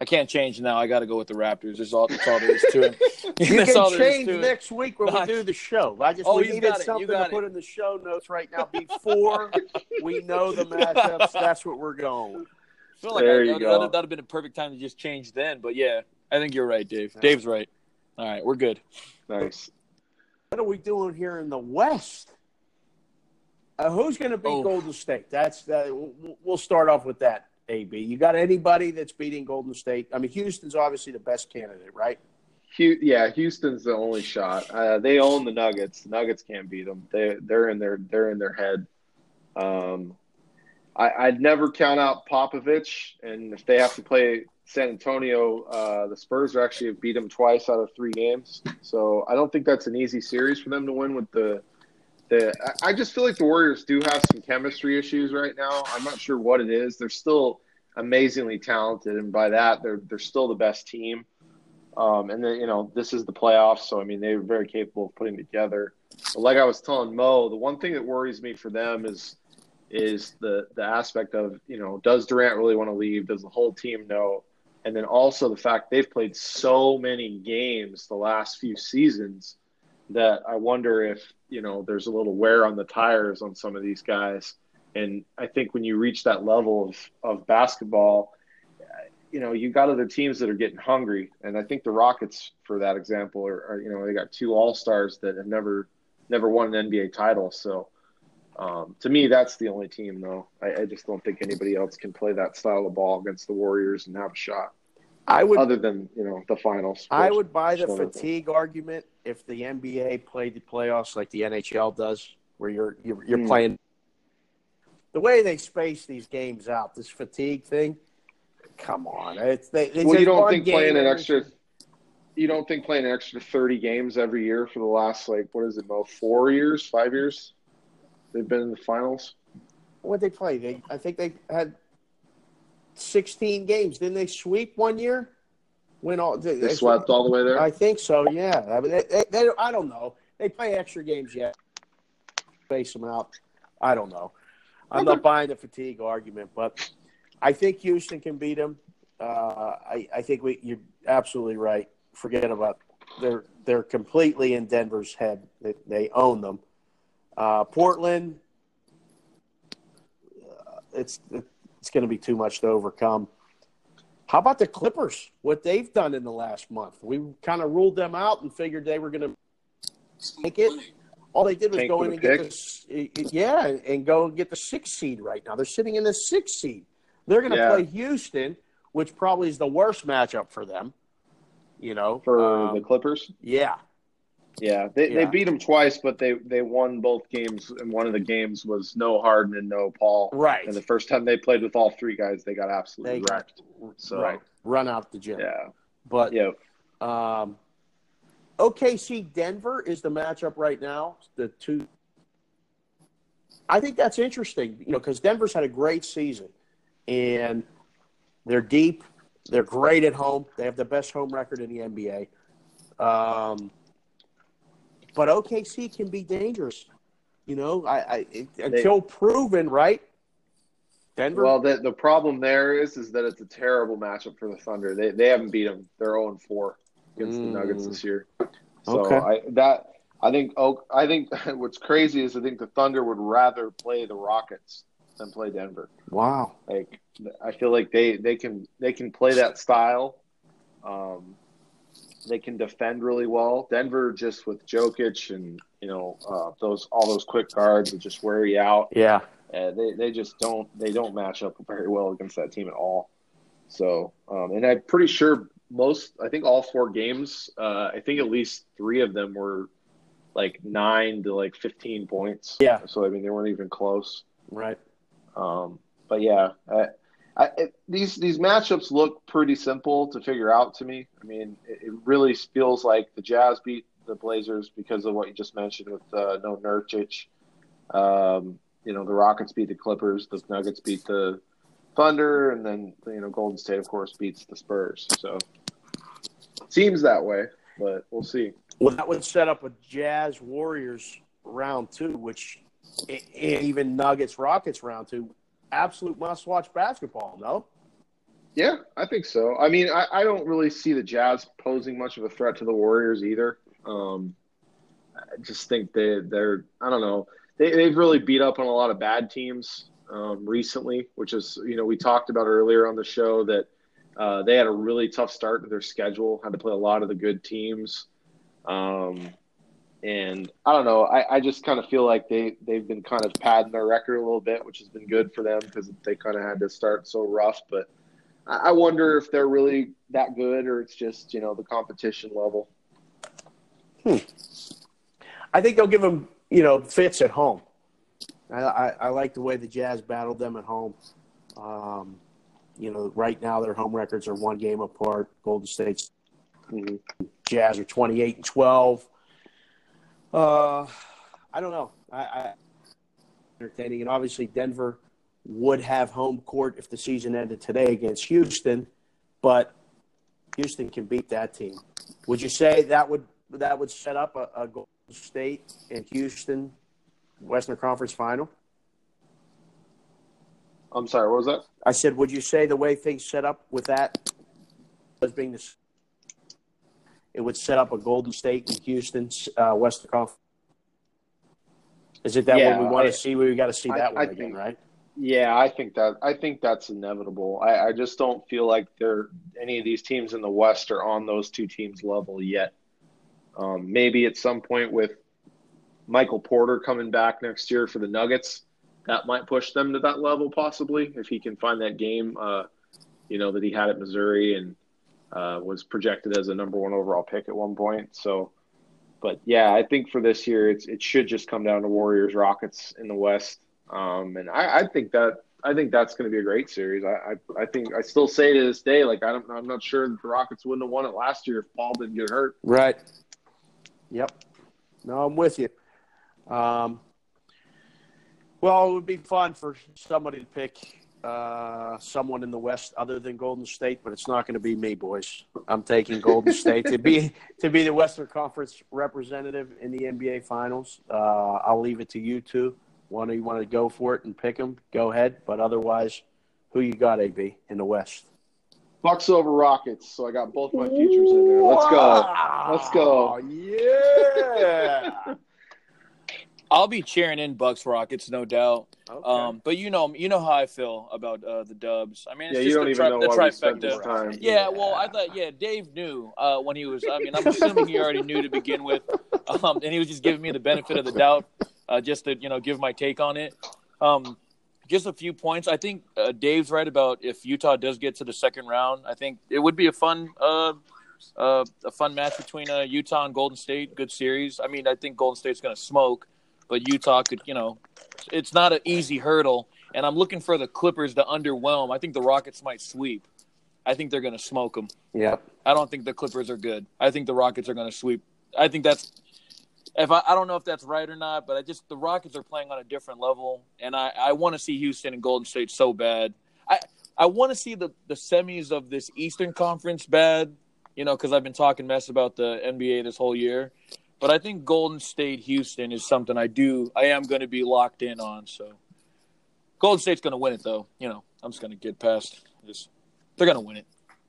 I can't change now. I got to go with the Raptors. That's all. That's all there is to it. You That's can change next week when No, we do the show. I just Oh, we you needed got something got to it. put in the show notes right now before we know the matchups. That's what we're going. I feel like There I, you that, go. That'd, have been a perfect time to just change then. But yeah, I think you're right, Dave. Dave's right. All right, we're good. Nice. What are we doing here in the West? Uh, who's going to beat Oh. Golden State? That's that. We'll we'll start off with that. AB, you got anybody that's beating Golden State? I mean, Houston's obviously the best candidate, right? Hu- yeah, Houston's the only shot. Uh, they own the Nuggets. The Nuggets can't beat them. They they're in their they're in their head. Um, I, I'd never count out Popovich, and if they have to play San Antonio, uh, the Spurs are actually beat them twice out of three games. So I don't think that's an easy series for them to win with the. The, I just feel like the Warriors do have some chemistry issues right now. I'm not sure what it is. They're still amazingly talented, and by that, they're they're still the best team. Um, and then you know this is the playoffs, so I mean they're very capable of putting together. But like I was telling Mo, the one thing that worries me for them is is the the aspect of you know does Durant really want to leave? Does the whole team know? And then also the fact they've played so many games the last few seasons that I wonder if you know there's a little wear on the tires on some of these guys. And I think when you reach that level of of basketball, you know, you got other teams that are getting hungry, and I think the Rockets, for that example, are, are you know they got two All Stars that have never never won an NBA title. So um, to me, that's the only team, though. I, I just don't think anybody else can play that style of ball against the Warriors and have a shot, I would other than you know the finals. I would buy the fatigue argument if the NBA played the playoffs like the NHL does, where you're you're, you're Hmm. playing. The way they space these games out, this fatigue thing. Come on, it's they. Well, you don't think playing an extra, you don't think playing an extra thirty games every year for the last like what is it, Mo? Four years, five years? They've been in the finals. What they play? They I think they had sixteen games. Didn't they sweep one year? Win all. They, They swept all the way there. I think so. Yeah. I mean, they, they, they, I don't know. They play extra games yet. Face them out. I don't know. I'm not buying the fatigue argument, but I think Houston can beat them. Uh, I, I think we. You're absolutely right. Forget about. They're they're completely in Denver's head. They, they own them. Uh, Portland. uh, It's it's going to be too much to overcome. How about the Clippers? What they've done in the last month? We kind of ruled them out and figured they were going to make it. All they did was Tank go in and get the yeah, and go and get the sixth seed right now. They're sitting in the sixth seed. They're going to Yeah. play Houston, which probably is the worst matchup for them. You know, for Um, the Clippers. yeah, Yeah, they, they beat them twice, but they, they won both games, and one of the games was no Harden and no Paul. right, And the first time they played with all three guys, they got absolutely They got- wrecked. So right, run out the gym. yeah, But yeah, Um, OKC Denver is the matchup right now. The two. I think that's interesting, you know, because Denver's had a great season, and they're deep. They're great at home. They have the best home record in the NBA. Um, but OKC can be dangerous. You know, I, I it, until proven, right? Denver. Well, the the problem there is is that it's a terrible matchup for the Thunder. They they haven't beat them. They're zero and four against Mm. the Nuggets this year. So Okay. I that I think oh I think what's crazy is I think the Thunder would rather play the Rockets than play Denver. wow. Like I feel like they they can they can play that style. Um, they can defend really well. Denver just with Jokic and you know uh, those all those quick guards that just wear you out. Yeah. Uh, they they just don't they don't match up very well against that team at all. So um, and I'm pretty sure most I think all four games uh, I think at least three of them were like nine to like fifteen points. Yeah. So I mean they weren't even close. Right. Um, but yeah, I, I, it, these these matchups look pretty simple to figure out to me. I mean, it, it really feels like the Jazz beat the Blazers because of what you just mentioned with uh, no Nurkic. Um, you know, the Rockets beat the Clippers, the Nuggets beat the Thunder, and then you know Golden State, of course, beats the Spurs. So seems that way, but we'll see. Well, that would set up a Jazz Warriors round two, which even Nuggets Rockets round two. Absolute must watch basketball, no? Yeah, I think so. I mean, I, I don't really see the Jazz posing much of a threat to the Warriors either. Um, I just think they they're I don't know they they've really beat up on a lot of bad teams um, recently, which is you know we talked about earlier on the show that uh, they had a really tough start to their schedule, had to play a lot of the good teams, um, and I don't know. I, I just kind of feel like they they've been kind of padding their record a little bit, which has been good for them because they kind of had to start so rough, but. I I wonder if they're really that good or it's just, you know, the competition level. Hmm. I think they'll give them, you know, fits at home. I, I, I like the way the Jazz battled them at home. Um, you know, right now their home records are one game apart. Golden State's Mhm. Jazz are twenty eight and twelve. Uh, I don't know. I, I entertaining, and obviously Denver would have home court if the season ended today against Houston, but Houston can beat that team. Would you say that would that would set up a, a Golden State and Houston Western Conference final? I'm sorry, what was that? I said, would you say the way things set up with that as being the it would set up a Golden State and Houston uh, Western Conference? Is it that Yeah, one we want I- to see? We got to see I- that one I again, think- right? Yeah, I think that I think that's inevitable. I, I just don't feel like they're any of these teams in the West are on those two teams level yet. Um, maybe at some point with Michael Porter coming back next year for the Nuggets, that might push them to that level possibly if he can find that game. Uh, you know that he had at Missouri and uh, was projected as a number one overall pick at one point. So, but yeah, I think for this year, it's it should just come down to Warriors Rockets in the West. Um, and I, I think that I think that's going to be a great series. I, I I think I still say to this day, like I don't, I'm not sure the Rockets wouldn't have won it last year if Paul didn't get hurt. Right. Yep. No, I'm with you. Um, well, it would be fun for somebody to pick uh, someone in the West other than Golden State, but it's not going to be me, boys. I'm taking Golden State to be to be the Western Conference representative in the NBA Finals. Uh, I'll leave it to you two. One of you want to go for it and pick them? Go ahead. But otherwise, who you got, AB, in the West? Bucks over Rockets. So I got both my futures in there. Let's go. Let's go. Yeah. I'll be cheering in Bucks Rockets, no doubt. Okay. Um, but you know, you know how I feel about uh, the Dubs. I mean, it's Yeah, just you don't the, even tri- know the why we spent this trifecta. time. Yeah, well, I thought, yeah, Dave knew uh, when he was. I mean, I'm assuming he already knew to begin with, um, and he was just giving me the benefit of the doubt, uh, just to you know give my take on it. Um, just a few points. I think uh, Dave's right about if Utah does get to the second round. I think it would be a fun, uh, uh, a fun match between uh, Utah and Golden State. Good series. I mean, I think Golden State's going to smoke, but Utah could, you know, it's not an easy hurdle. And I'm looking for the Clippers to underwhelm. I think the Rockets might sweep. I think they're going to smoke them. Yep. I don't think the Clippers are good. I think the Rockets are going to sweep. I think that's if I, I don't know if that's right or not, but I just the Rockets are playing on a different level, and I, I want to see Houston and Golden State so bad. I I want to see the the semis of this Eastern Conference bad, you know, because I've been talking mess about the NBA this whole year. But I think Golden State Houston is something I do I am going to be locked in on. So Golden State's going to win it though. You know, I'm just going to get past. Just they're going to win it.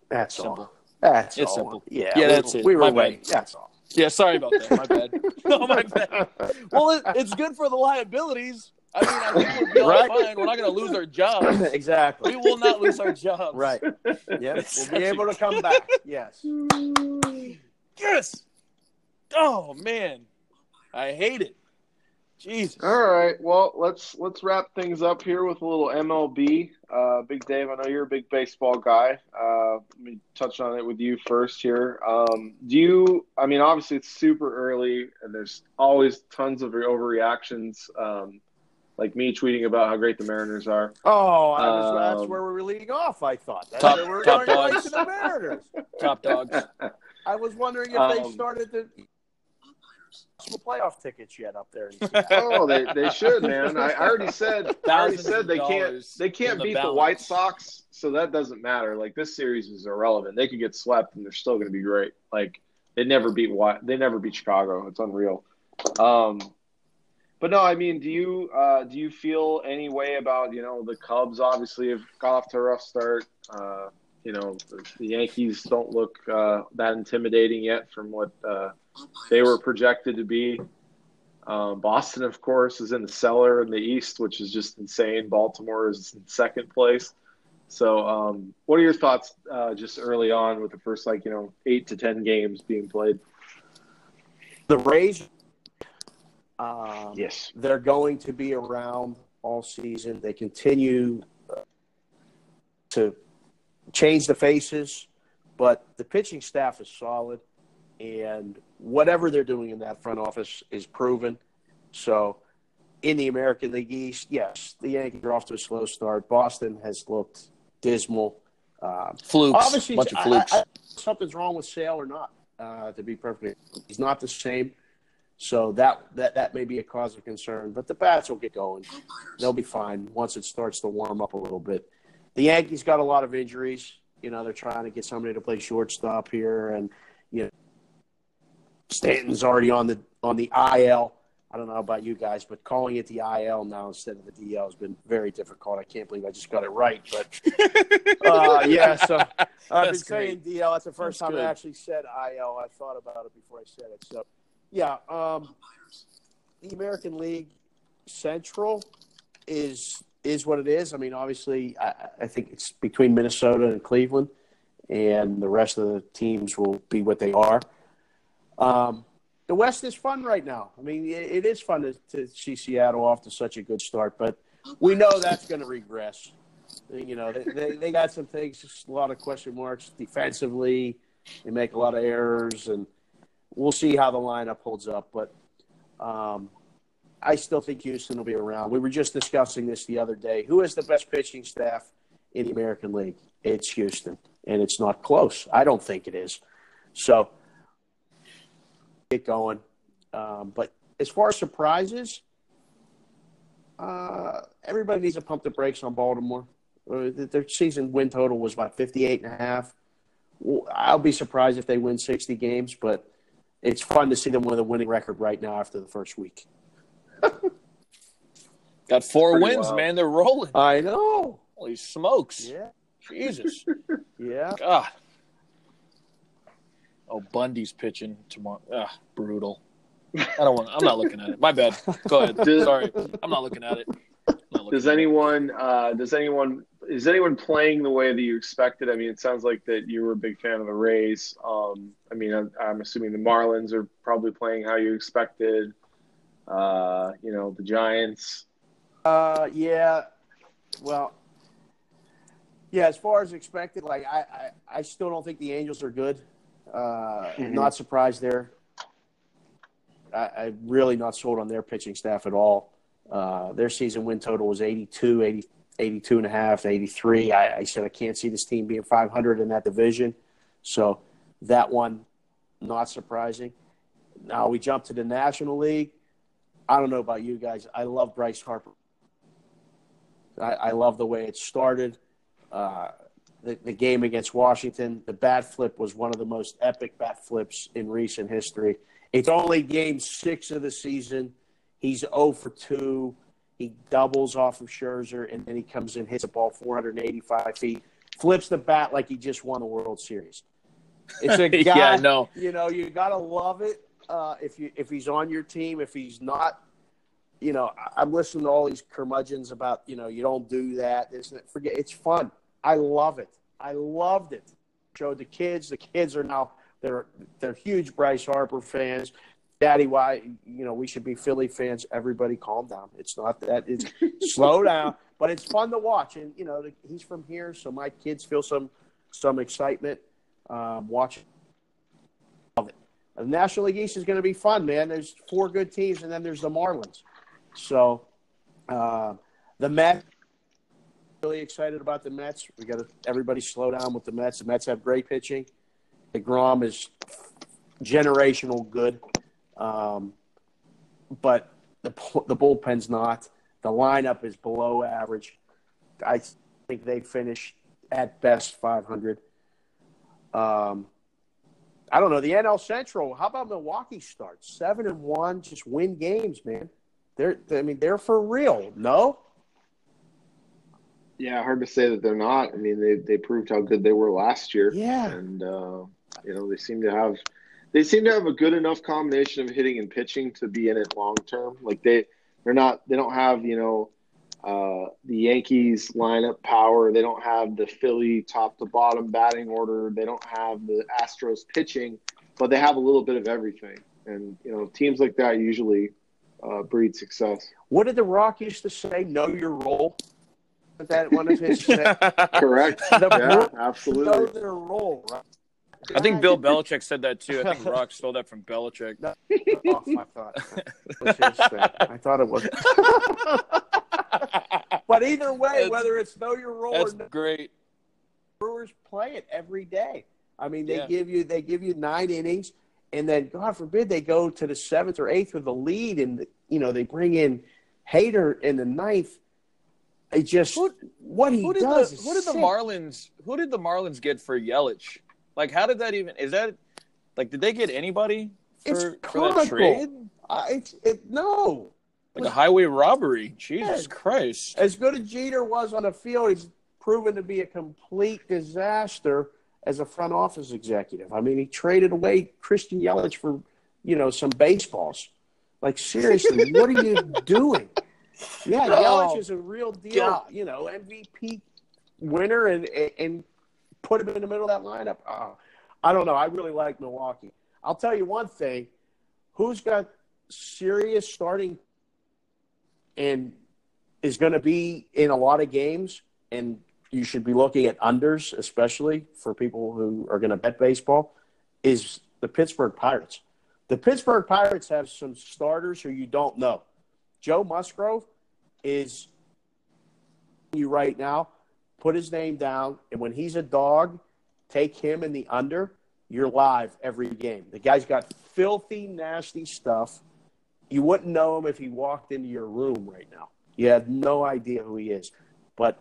That's Simple. all. That's It's all. simple. Yeah, Yeah, we- that's it. We were waiting. That's all. Yeah, sorry about that. My bad. no, my bad. Well, it, it's good for the liabilities. I mean, I think we'll be all Right. fine. We're not going to lose our jobs. exactly. We will not lose our jobs. Right. Yep. It's We'll be a- able to come back. Yes. Yes. Oh man, I hate it. Jesus. All right. Well, let's let's wrap things up here with a little MLB. Uh, big Dave, I know you're a big baseball guy. Uh, let me touch on it with you first here. Um, do you? I mean, obviously it's super early, and there's always tons of overreactions. Um, like me tweeting about how great the Mariners are. Oh, I was, that's Um, where we were leading off. I thought that's Top- where we were top going dogs. to the Mariners. Top dogs. I was wondering if they Um, started the possible playoff tickets yet up there. oh, they, they should, man. I, I already said I already said they can't they can't the beat the. White Sox, so that doesn't matter. Like this series is irrelevant. They could get swept and they're still going to be great. Like they never beat White, they never beat Chicago. It's unreal. Um, but no, I mean, do you uh, do you feel any way about you know the Cubs? Obviously, have got off to a rough start. Uh, you know, the, the Yankees don't look uh, that intimidating yet from what uh, they were projected to be. Um, Boston, of course, is in the cellar in the East, which is just insane. Baltimore is in second place. So, um, what are your thoughts uh, just early on with the first, like, you know, eight to 10 games being played? The Rays, um, Yes. they're going to be around all season. They continue uh, to change the faces, but the pitching staff is solid, and whatever they're doing in that front office is proven. So, in the American League East, yes, the Yankees are off to a slow start. Boston has looked dismal. Um, Flukes. obviously, bunch of flukes. I- I- something's wrong with Sale or not. Uh, to be perfectly, he's not the same. So that that that may be a cause of concern. But the bats will get going. They'll be fine once it starts to warm up a little bit. The Yankees got a lot of injuries. You know, they're trying to get somebody to play shortstop here, and Stanton's already on the on the IL. I don't know about you guys, but calling it the IL now instead of the DL has been very difficult. I can't believe I just got it right, but uh, yeah. So I've been That's saying DL. That's the first That's time good. I actually said IL. I thought about it before I said it. So yeah, um, the American League Central is is what it is. I mean, obviously, I, I think it's between Minnesota and Cleveland, and the rest of the teams will be what they are. Um, the West is fun right now. I mean, it, it is fun to, to see Seattle off to such a good start, but we know that's going to regress. You know, they, they, they got some things, a lot of question marks defensively. They make a lot of errors, and we'll see how the lineup holds up. But um, I still think Houston will be around. We were just discussing this the other day. Who has the best pitching staff in the American League? It's Houston, and it's not close. I don't think it is. So get going. Um, but as far as surprises, uh, everybody needs to pump the brakes on Baltimore. Uh, Their season win total was about 58 and a half. I'll be surprised if they win 60 games, but it's fun to see them with a winning record right now after the first week. Got four wins, wild. man. They're rolling. I know. Holy smokes. Yeah. Jesus. Yeah. God. Oh, Bundy's pitching tomorrow. Ah, brutal. I don't want. I'm not looking at it. My bad. Go ahead. Does- Sorry, I'm not looking at it. Looking Does at it. anyone uh, does anyone is anyone playing the way that you expected? I mean, it sounds like that you were a big fan of the Rays. Um, I mean, I'm, I'm assuming the Marlins are probably playing how you expected. Uh, you know, the Giants. Uh, yeah. Well, yeah. As far as expected, like I, I, I still don't think the Angels are good. Uh, Mhm. Not surprised there. I, I'm really not sold on their pitching staff at all. Uh, their season win total was 82, 80, 82 and a half, 83. I, I said I can't see this team being 500 in that division. So that one, not surprising. Now we jump to the National League. I don't know about you guys. I love Bryce Harper. I, I love the way it started. Uh, the, the game against Washington, the bat flip was one of the most epic bat flips in recent history. It's only game six of the season. He's 0 for 2. He doubles off of Scherzer, and then he comes in, hits a ball 485 feet, flips the bat like he just won the World Series. It's a guy, yeah, no. you know, you gotta love it. Uh, if you if he's on your team, if he's not, you know, I'm listening to all these curmudgeons about, you know, you don't do that. That. Forget it's fun. I love it. I loved it. Showed the kids. The kids are now they're they're huge Bryce Harper fans. Daddy, why you know we should be Philly fans? Everybody, calm down. It's not that. It's slow down, but it's fun to watch. And you know he's from here, so my kids feel some some excitement um, watching. Love it. The National League East is going to be fun, man. There's four good teams, and then there's the Marlins. So uh, the Mets. Really excited about the Mets. We got to everybody slow down with the Mets. The Mets have great pitching. Degrom is generational good, um, but the the bullpen's not. The lineup is below average. I think they finish at best 500. Um, I don't know the NL Central. How about Milwaukee starts seven and one? Just win games, man. They're I mean they're for real. No, Yeah, hard to say that they're not. I mean, they they proved how good they were last year. Yeah. and uh, you know they seem to have they seem to have a good enough combination of hitting and pitching to be in it long term. Like they they're not they don't have you know uh, the Yankees lineup power. They don't have the Philly top to bottom batting order. They don't have the Astros pitching, but they have a little bit of everything. And you know teams like that usually uh, breed success. what did the Rock used to say? Know your role. Is that one of his Correct. The yeah, know absolutely. their role, right? I think Bill Belichick said that too. I think Rock stole that from Belichick. Oh, I thought it was. I thought it was. but either way, That's- whether it's know your role That's or not, great. Brewers play it every day. I mean, they Yeah. give you they give you nine innings, and then God forbid they go to the seventh or eighth with the lead, and you know they bring in Hader in the ninth. It just Who- what he Who did does. the Who did the. Marlins? Who did the Marlins get for Yelich? Like, how did that even? Is that like? Did they get anybody for, It's for that trade? Uh, it's it, no. Like a highway robbery? Jesus Yeah. Christ! As good as Jeter was on the field, he's proven to be a complete disaster as a front office executive. I mean, he traded away Christian Yelich for, you know, some baseballs. Like seriously, what are you doing? Yeah, Oh, Yelich is a real deal. God. You know, MVP winner, and and put him in the middle of that lineup. Oh, I don't know. I really like Milwaukee. I'll tell you one thing: who's got serious starting and is going to be in a lot of games, and you should be looking at unders, especially for people who are going to bet baseball, is the Pittsburgh Pirates. The Pittsburgh Pirates have some starters who you don't know. Joe Musgrove is you right now. Put his name down, and when he's a dog, take him in the under. You're live every game. The guy's got filthy, nasty stuff. You wouldn't know him if he walked into your room right now. You have no idea who he is. But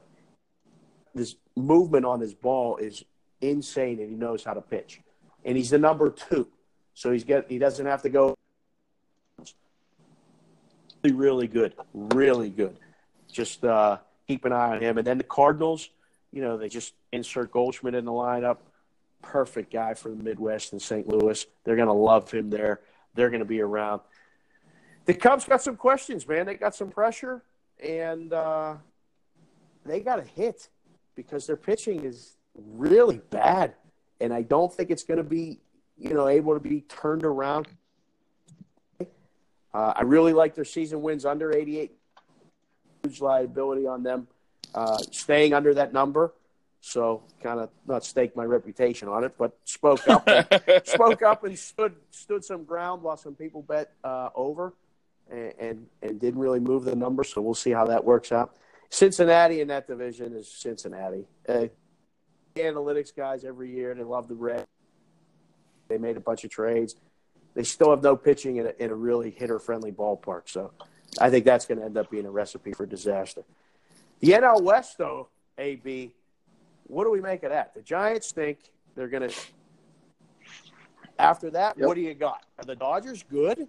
this movement on his ball is insane, and he knows how to pitch. And he's the number two, so he's get he doesn't have to go. Really, good, really good. Just uh, keep an eye on him. And then the Cardinals, you know, they just insert Goldschmidt in the lineup. Perfect guy for the Midwest and St. Louis. They're going to love him there. They're going to be around. the Cubs got some questions, man. They got some pressure, and uh, they got a hit because their pitching is really bad, and I don't think it's going to be, you know, able to be turned around. Uh, I really like their season wins under 88. Huge liability on them uh, staying under that number. So kind of not stake my reputation on it, but spoke up, spoke up and stood stood some ground while some people bet uh, over, and, and, and didn't really move the number. So we'll see how that works out. Cincinnati in that division is Cincinnati. Uh, analytics guys every year. They love the red. They made a bunch of trades. They still have no pitching in a, in a really hitter friendly ballpark. So I think that's going to end up being a recipe for disaster. The NL West, though, AB, what do we make of that? The Giants think they're going to. After that, Yep. what do you got? Are the Dodgers good?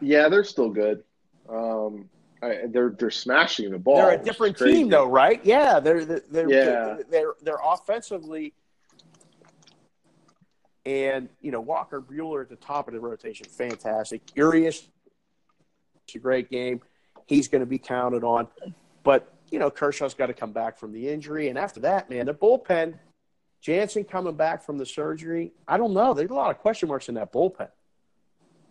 Yeah, they're still good. Um, I, they're they're smashing the ball. they're a different team, though, right? Yeah, they're they're they're, Yeah. they're, they're offensively. And you know Walker Buehler at the top of the rotation, fantastic. Urias, it's a great game. He's going to be counted on, but you know Kershaw's got to come back from the injury, and after that, man, the bullpen. Jansen coming back from the surgery. I don't know. There's a lot of question marks in that bullpen.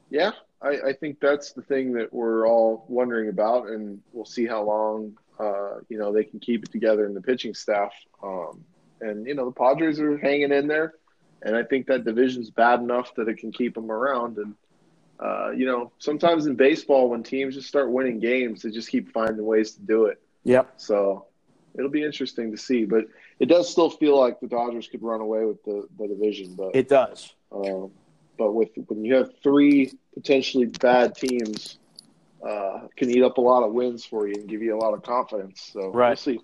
Yeah, I, I think that's the thing that we're all wondering about, and we'll see how long uh, you know they can keep it together in the pitching staff. Um, and you know the Padres are hanging in there, and I think that division's bad enough that it can keep them around. And uh, you know sometimes in baseball, when teams just start winning games, they just keep finding ways to do it. Yep. So it'll be interesting to see, but it does still feel like the Dodgers could run away with the, the division, but It does. um, but with when you have three potentially bad teams, uh, can eat up a lot of wins for you and give you a lot of confidence. So we'll Right. see.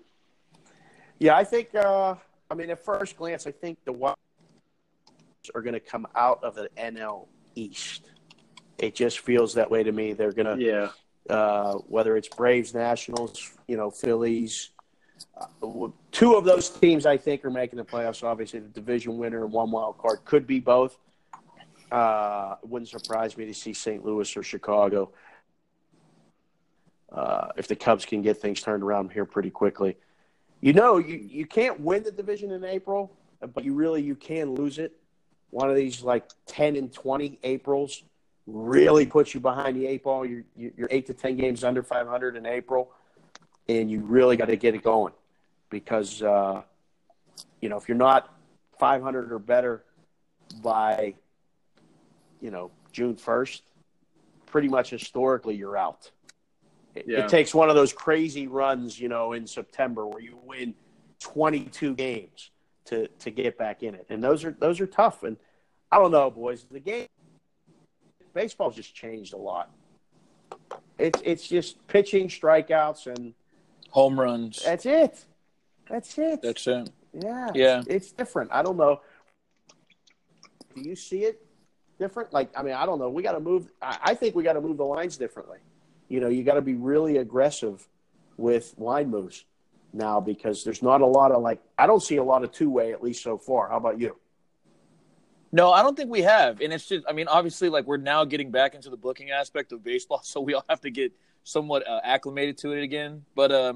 Yeah, I think. Uh, I mean, at first glance, I think the are going to come out of the NL East. It just feels that way to me. They're going to, Yeah, uh, whether it's Braves, Nationals, you know, Phillies. Uh, two of those teams, I think, are making the playoffs. Obviously, the division winner and one wild card could be both. Uh, it wouldn't surprise me to see St. Louis or Chicago uh, if the Cubs can get things turned around here pretty quickly. You know, you, you can't win the division in April, but you really you can lose it. One of these like ten and twenty Aprils really puts you behind the eight ball. You're you're eight to ten games under five hundred in April, and you really got to get it going because uh, you know if you're not five hundred or better by you know June first, pretty much historically you're out. It, Yeah. it takes one of those crazy runs, you know, in September where you win 22 games to to get back in it, and those are those are tough. And I don't know, boys, the game baseball's just changed a lot. It's it's just pitching, strikeouts, and Home runs. that's it. That's it. That's it. yeah, Yeah. It's, it's different. I don't know. Do you see it different? Like, I mean, I don't know. We got to move. I, I think we got to move the lines differently. You know, you got to be really aggressive with line moves now because there's not a lot of like. I don't see a lot of two way at least so far. How about you? No, I don't think we have. And it's just, I mean, obviously, like we're now getting back into the booking aspect of baseball, so we all have to get somewhat uh, acclimated to it again. But uh,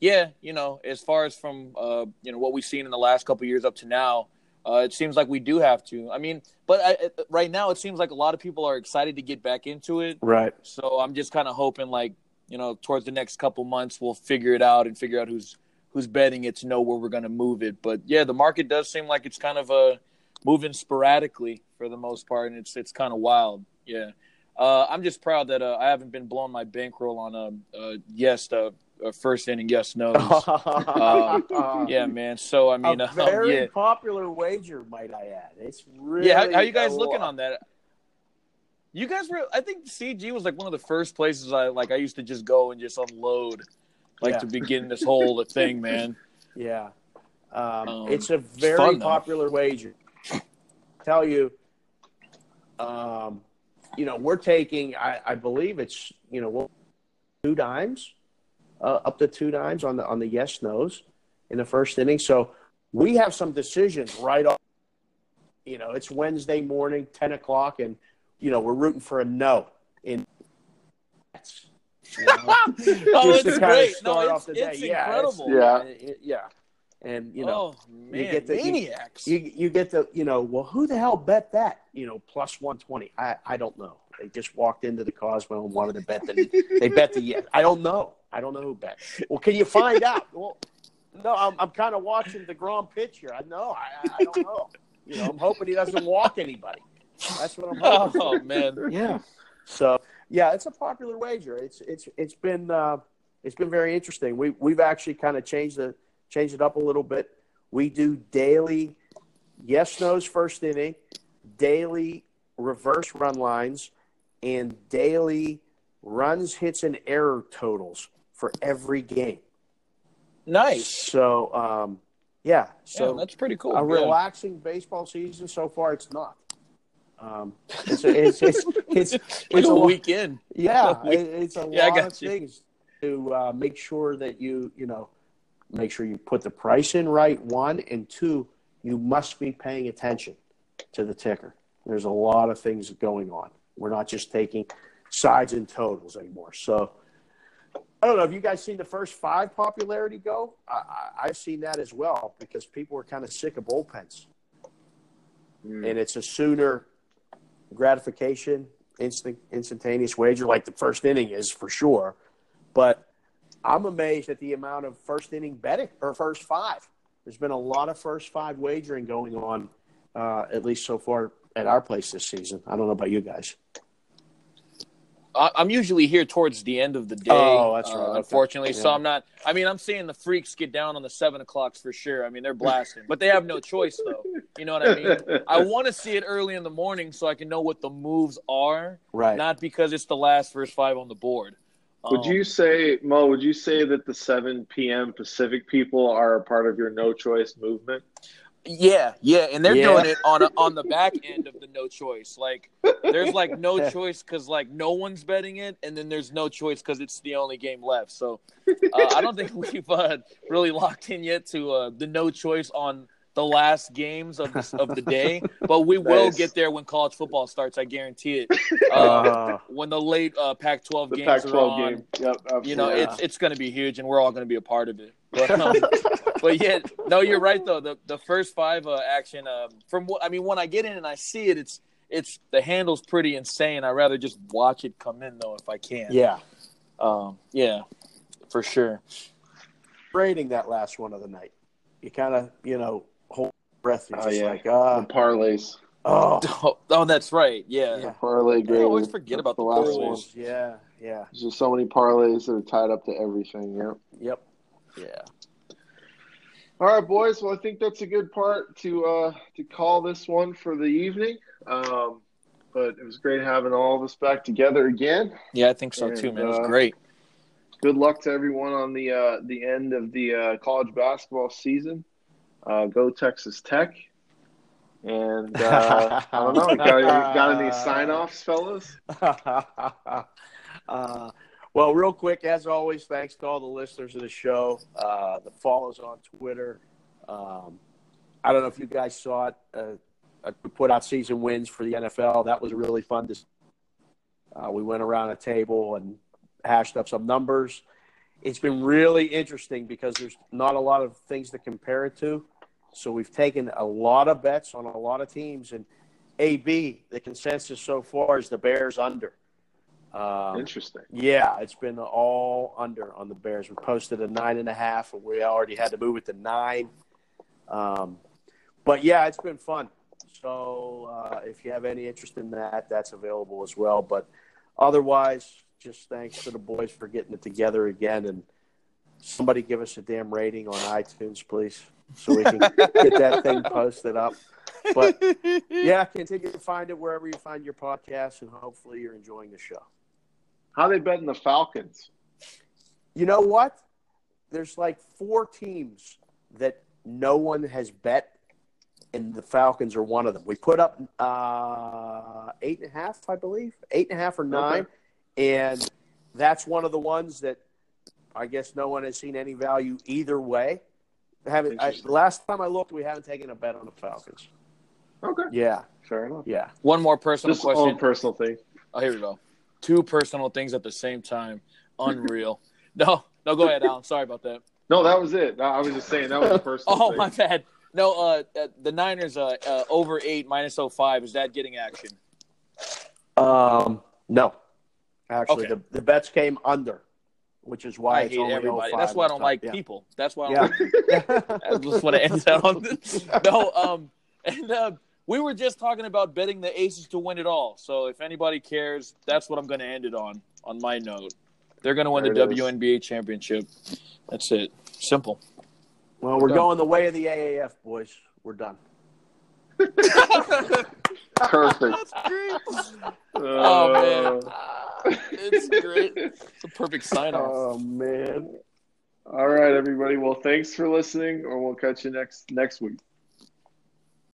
yeah, you know, as far as from uh, you know what we've seen in the last couple of years up to now, uh, it seems like we do have to. I mean, but I, I- right now it seems like a lot of people are excited to get back into it. Right. So I'm just kind of hoping, like you know, towards the next couple months, we'll figure it out and figure out who's who's betting it to know where we're going to move it. But yeah, the market does seem like it's kind of uh, moving sporadically for the most part, and it's it's kind of wild. Yeah, uh, I'm just proud that uh, I haven't been blowing my bankroll on a, a yes, uh, a first inning yes no. yeah, man. So I mean, a um, very yeah, popular wager, might I add. It's really yeah. How, how you guys looking lot. on that? You guys were. I think CG was like one of the first places I like. I used to just go and just unload, like Yeah. to begin this whole thing, man. Yeah. Um, Um, it's a very fun, popular wager. Tell you, um, you know, we're taking, I, I believe it's, you know two dimes, uh, up to two dimes on the on the yes nos in the first inning. So we have some decisions right off. You know, it's Wednesday morning, ten o'clock, and you know we're rooting for a no in You know? oh, it's great. start No, off it's, the day. it's Yeah, incredible. Yeah. It- yeah. And you know, oh man, get the- you- maniacs. you you get the you know, well, who the hell bet that? You know, plus one twenty. I I don't know. They just walked into the Cosmo and wanted to bet the they bet the. I don't know. I don't know who bet. Well, can you find out? Well, no, I'm I'm kind of watching the Grom pitch here. I know. I I don't know. You know, I'm hoping he doesn't walk anybody. That's what I'm hoping. oh man, yeah. So yeah, it's a popular wager. It's it's it's been uh, it's been very interesting. We we've actually kind of changed the changed it up a little bit. We do daily yes nos first inning, daily reverse run lines, and daily runs, hits, and error totals for every game. nice. So um, yeah, so yeah, that's pretty cool. a Yeah. relaxing baseball season so far. It's not. Um, it's, it's, it's, it's, Like it's a a lot- weekend. yeah, it, it's a Yeah, I lot got of you. things to uh, make sure that you you know make sure you put the price in right. One and two, you must be paying attention to the ticker. There's a lot of things going on. We're not just taking sides and totals anymore. So I don't know. Have you guys seen the first five popularity go? I, I, I've seen that as well because people are kind of sick of bullpens Mm. and it's a sooner gratification, instant instantaneous wager, like the first inning is for sure. But I'm amazed at the amount of first inning betting or first five. There's been a lot of first five wagering going on, uh, at least so far at our place this season. I don't know about you guys. I- I'm usually here towards the end of the day. Oh, that's right. uh, Okay. Unfortunately, so I'm not. I mean, I'm seeing the freaks get down on the seven o'clocks for sure. I mean, they're blasting, but they have no choice though. You know what I mean? I want to see it early in the morning so I can know what the moves are, Right. not because it's the last first five on the board. Would Um, you say, Mo? Would you say that the 7 p.m. Pacific people are a part of your no choice movement? Yeah, yeah, and they're Yeah. doing it on a, on the back end of the no choice. Like, there's like no choice because like no one's betting it, and then there's no choice because it's the only game left. So, uh, I don't think we've uh, really locked in yet to uh, the no choice on the last games of the, of the day, but we will Nice. get there when college football starts. I guarantee it. Uh, Uh, when the late uh, Pac-12 The games Pac-12 are on, game. Yep. Absolutely. you know, Yeah. it's it's going to be huge, and we're all going to be a part of it. But, um, but yeah, no, you're right though. The the first five uh, action, um, from what I mean, when I get in and I see it, it's it's the handle's pretty insane. I'd rather just watch it come in though if I can. yeah. um, yeah, for sure. Rating that last one of the night. You kind of, you know, hold your breath. You're Oh, just yeah. like, uh, the parlays. oh. Oh, oh, that's right. Yeah, Yeah. Parlay I always forget about the last parlays. one. Yeah, yeah, There's just so many parlays that are tied up to everything. Yep. yep. yeah. All right, boys. Well, I think that's a good part to uh, to call this one for the evening. Um, but it was great having all of us back together again. Yeah, I think so too, man. It was uh, great. Good luck to everyone on the uh, the end of the uh, college basketball season. Uh, go Texas Tech. And uh, I don't know. Got, got any sign offs, fellas? uh, well, real quick, as always, thanks to all the listeners of the show, uh, the follows on Twitter. Um, I don't know if you guys saw it. Uh, we put out season wins for the NFL. That was really fun. To, uh, we went around a table and hashed up some numbers. It's been really interesting because there's not a lot of things to compare it to. So we've taken a lot of bets on a lot of teams, and AB, the consensus so far is the Bears under. Um, Interesting. yeah, it's been all under on the Bears. We posted a nine and a half, and we already had to move it to nine. Um, but yeah, it's been fun. So uh, if you have any interest in that, that's available as well. But otherwise, just thanks to the boys for getting it together again. And somebody give us a damn rating on iTunes, please, so we can get that thing posted up. But yeah, continue to find it wherever you find your podcast, and hopefully you're enjoying the show. How they betting the Falcons? You know what? There's like four teams that no one has bet, and the Falcons are one of them. We put up uh, eight and a half, I believe, eight and a half or nine, and that's one of the ones that I guess no one has seen any value either way. Haven't I, last time I looked, we haven't taken a bet on the Falcons. Okay, Yeah, fair enough. yeah. One more personal Just question. own personal thing. Oh, here we go. Two personal things at the same time. Unreal. No, no, go ahead, Alan. Sorry about that. No, that was it. I was just saying that was the first. Oh, thing. my bad. No, uh, uh, the Niners uh, uh, over eight minus 05. Is that getting action? Um, no, actually, Okay. the, the bets came under, which is why I it's hate only everybody. That's why I don't like Yeah. people. That's why I don't That's just what it ends out on. no, um, and uh, we were just talking about betting the Aces to win it all. So if anybody cares, that's what I'm going to end it on. On my note, they're going to win There the it is. WNBA championship. That's it. Simple. Well, we're Done. going the way of the AAF, boys. We're done. Perfect. Oh, man. Uh, It's great. It's a perfect sign off. Oh man. All right, everybody. Well, thanks for listening, or we'll catch you next next week.